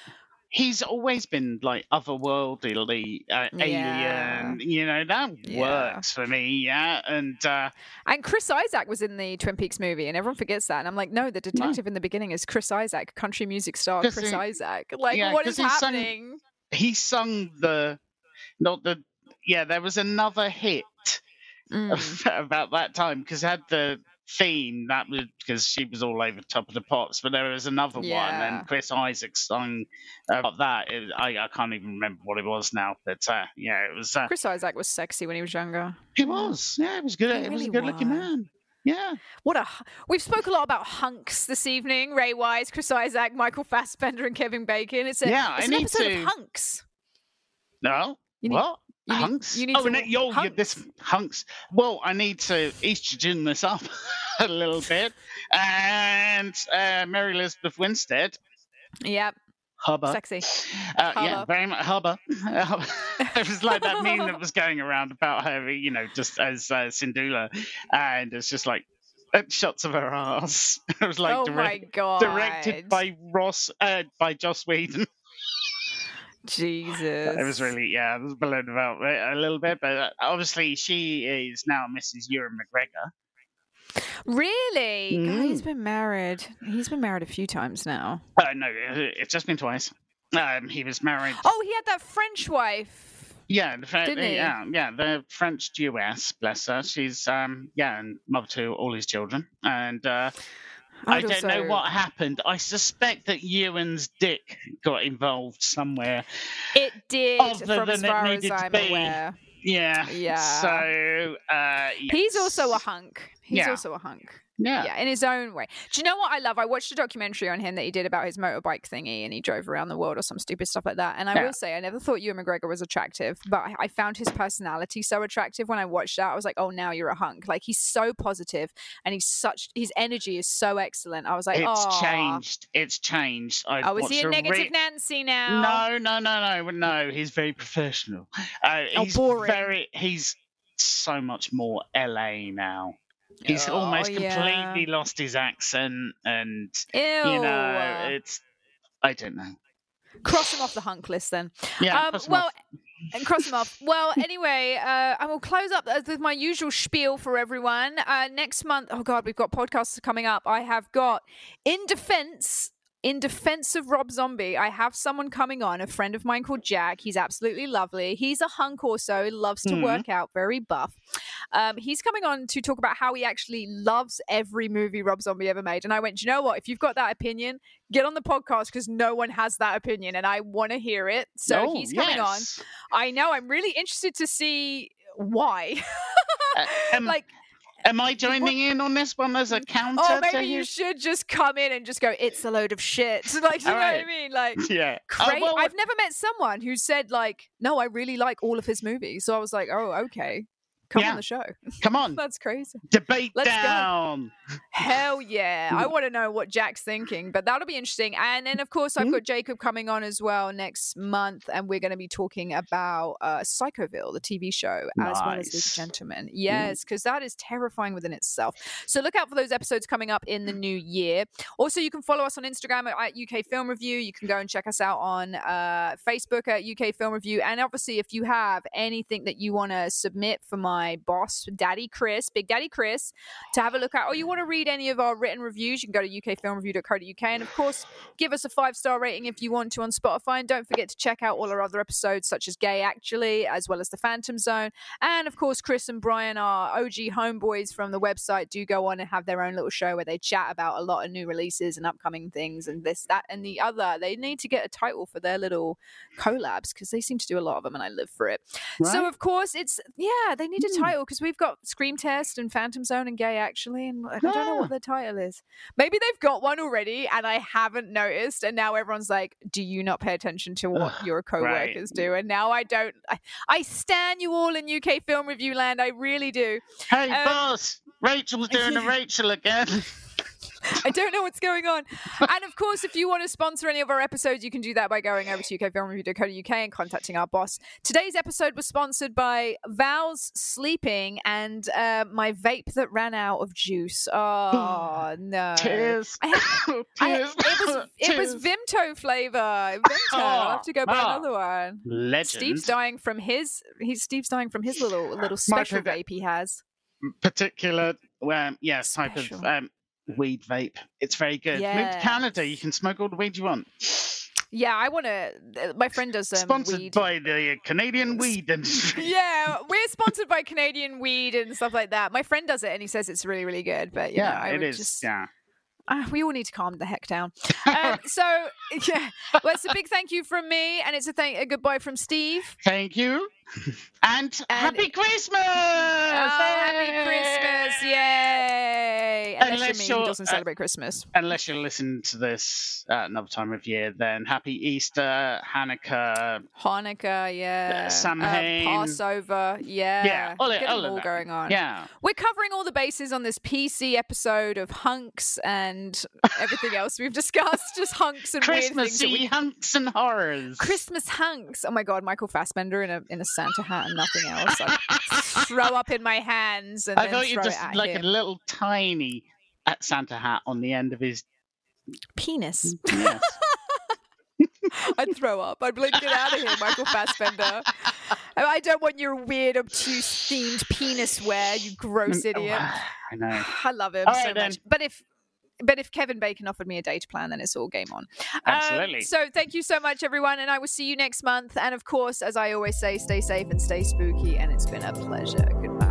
He's always been like otherworldly, uh, Yeah. alien. You know that Yeah. works for me. Yeah, and uh, And Chris Isaak was in the Twin Peaks movie, and everyone forgets that. And I'm like, no, the detective in the beginning is Chris Isaak, country music star Chris he- Isaak. Like, what is happening? He sung the not the yeah. There was another hit Mm. about that time because had the theme that was because she was all over top of the pops, but there was another one and Chris Isaak sung about that. It, I I can't even remember what it was now, but uh, yeah, it was. Uh, Chris Isaak was sexy when he was younger. he was yeah, it was good. He It was a really good looking man. Yeah, What a we've spoke a lot about hunks this evening. Ray Wise, Chris Isaak, Michael Fassbender, and Kevin Bacon. It's a Yeah, it's I an need episode to- of hunks. no, need- what? you need- hunks? you need oh, to- no, yo, you- this hunks. Well, I need to estrogen this up a little bit. And uh, Mary Elizabeth Winstead, Yep, hubba. sexy. Uh, yeah, very much hubba. it was like that meme that was going around about her, you know, just as uh, Sindula, and it's just like uh, shots of her ass. It was like oh direct- directed by Ross, uh, by Joss Whedon. Jesus. It was really, yeah, I was blown about a little bit, but uh, obviously she is now Mrs. Ewan McGregor. Really. God, he's Mm. been married. He's been married a few times now. Uh, no, it- it's just been twice. Um, he was married. Oh, he had that French wife. Yeah, the Fre- Didn't he? yeah, yeah, the French Jewess, bless her. She's um, yeah, and mother to all his children. And uh, I I'd don't know what happened. I suspect that Ewan's dick got involved somewhere. It did, Other from than it far as needed to I'm be. aware. Yeah. Yeah. So uh, He's also a hunk. He's Yeah. also a hunk. Yeah. Yeah, in his own way. Do you know what I love? I watched a documentary on him that he did about his motorbike thingy and he drove around the world or some stupid stuff like that. And I Yeah. will say, I never thought Ewan McGregor was attractive, but I, found his personality so attractive when I watched that. I was like, oh, now you're a hunk. Like, he's so positive and he's such, his energy is so excellent. I was like, It's oh. changed. It's changed. I've Oh, is he a negative re- Nancy now? No, no, no, no, no. He's very professional. Uh, Oh, he's boring. very. He's so much more LA now. He's Oh, almost yeah. completely lost his accent, and Ew. you know, it's. I don't know. Cross him off the hunk list then. Yeah. um, cross him well, off. and cross them off. Well, anyway, uh, I will close up with my usual spiel for everyone. Uh, next month, oh God, we've got podcasts coming up. I have got in defense. In defense of Rob Zombie, I have someone coming on, a friend of mine called Jack. He's absolutely lovely. He's a hunk or so, loves to Mhm. work out, very buff. Um, he's coming on to talk about how he actually loves every movie Rob Zombie ever made. And I went, you know what? If you've got that opinion, get on the podcast because no one has that opinion, and I want to hear it. So Oh, he's coming on. I know. I'm really interested to see why. Uh, um, like, Am I joining in on this one as a oh, counter oh, maybe you his? should just come in and just go. It's a load of shit. Like, you know what I mean? Like, Yeah. Uh, oh, great. well, I've never met someone who said like, no, I really like all of his movies. So I was like, oh, okay, come Yeah. on the show. come on. That's crazy. Debate Let's go. Hell yeah. I want to know what Jack's thinking, but that'll be interesting. And then, of course, Hmm? I've got Jacob coming on as well next month, and we're going to be talking about uh, Psychoville, the TV show, as well as of Nice. Gentlemen. Yes, because that is terrifying within itself. So look out for those episodes coming up in the new year. Also, you can follow us on Instagram at, at UK Film Review. You can go and check us out on uh, Facebook at UK Film Review. And obviously, if you have anything that you want to submit for my boss, Daddy Chris, Big Daddy Chris, to have a look at, or you want to read any of our written reviews, you can go to ukfilmreview.co.uk. And of course, give us a five star rating if you want to on Spotify. And don't forget to check out all our other episodes, such as Gay Actually, as well as The Phantom Zone. And of course, Chris and Brian are OG homeboys from the website, do go on and have their own little show where they chat about a lot of new releases and upcoming things and this, that, and the other. They need to get a title for their little collabs because they seem to do a lot of them and I live for it. So, of course, it's, yeah, they need a Hmm. title because we've got Scream Test and Phantom Zone and Gay Actually. And I don't know Ah. what the title is. Maybe they've got one already and I haven't noticed. And now everyone's like, do you not pay attention to what Ugh, your co right. do? And now I don't. I, I stand you all in UK film review land. I really do. Hey, Um, boss. Rachel's doing a Rachel again. I don't know what's going on. And of course, if you want to sponsor any of our episodes, you can do that by going over to ukfilmreview.co.uk and contacting our boss. Today's episode was sponsored by Val's Sleeping and uh, my vape that ran out of juice. Oh no! Tears. I had- I- Tears. it was it was Vimto flavor. Vimto. I'll have to go buy Ah. another one. Legend. Steve's dying from his. He's Steve's dying from his little little special vape he has. particular, um, yeah, type of um, weed vape. It's very good. Move to Canada, you can smoke all the weed you want. Yeah, I want to. My friend does um, Sponsored weed. by the Canadian weed industry. yeah, we're sponsored by Canadian weed and stuff like that. My friend does it, and he says it's really, really good. But you know, Yeah, I it is. Just, Yeah. Ah, we all need to calm the heck down. Um, so yeah, well, it's a big thank you from me, and it's a thank a goodbye from Steve. Thank you. And, happy Christmas! Oh, happy Christmas! Yay! Unless, Unless you're me who you're, doesn't uh, celebrate Christmas. Unless you're listening to this at another time of year, then happy Easter, Hanukkah. Hanukkah, yeah. Samhain. Uh, Passover, yeah. Yeah, all, Get all all going on. Yeah. We're covering all the bases on this PC episode of hunks and everything else we've discussed. Just hunks and weird things. we- hunks and horrors. Christmas hunks. Oh my god, Michael Fassbender in a in a Santa hat and nothing else. I throw up in my hands and I then thought you just like him. a little tiny uh, Santa hat on the end of his. penis. Yes. I'd throw up. I'd be like, get out of here, Michael Fassbender. I don't want your weird, obtuse themed penis wear, you gross idiot. I know. I love him All so right, then. much. But if but if Kevin Bacon offered me a data plan, then it's all game on. Um, Absolutely. so thank you so much, everyone, and I will see you next month. And of course, as I always say, stay safe and stay spooky. And it's been a pleasure. Goodbye.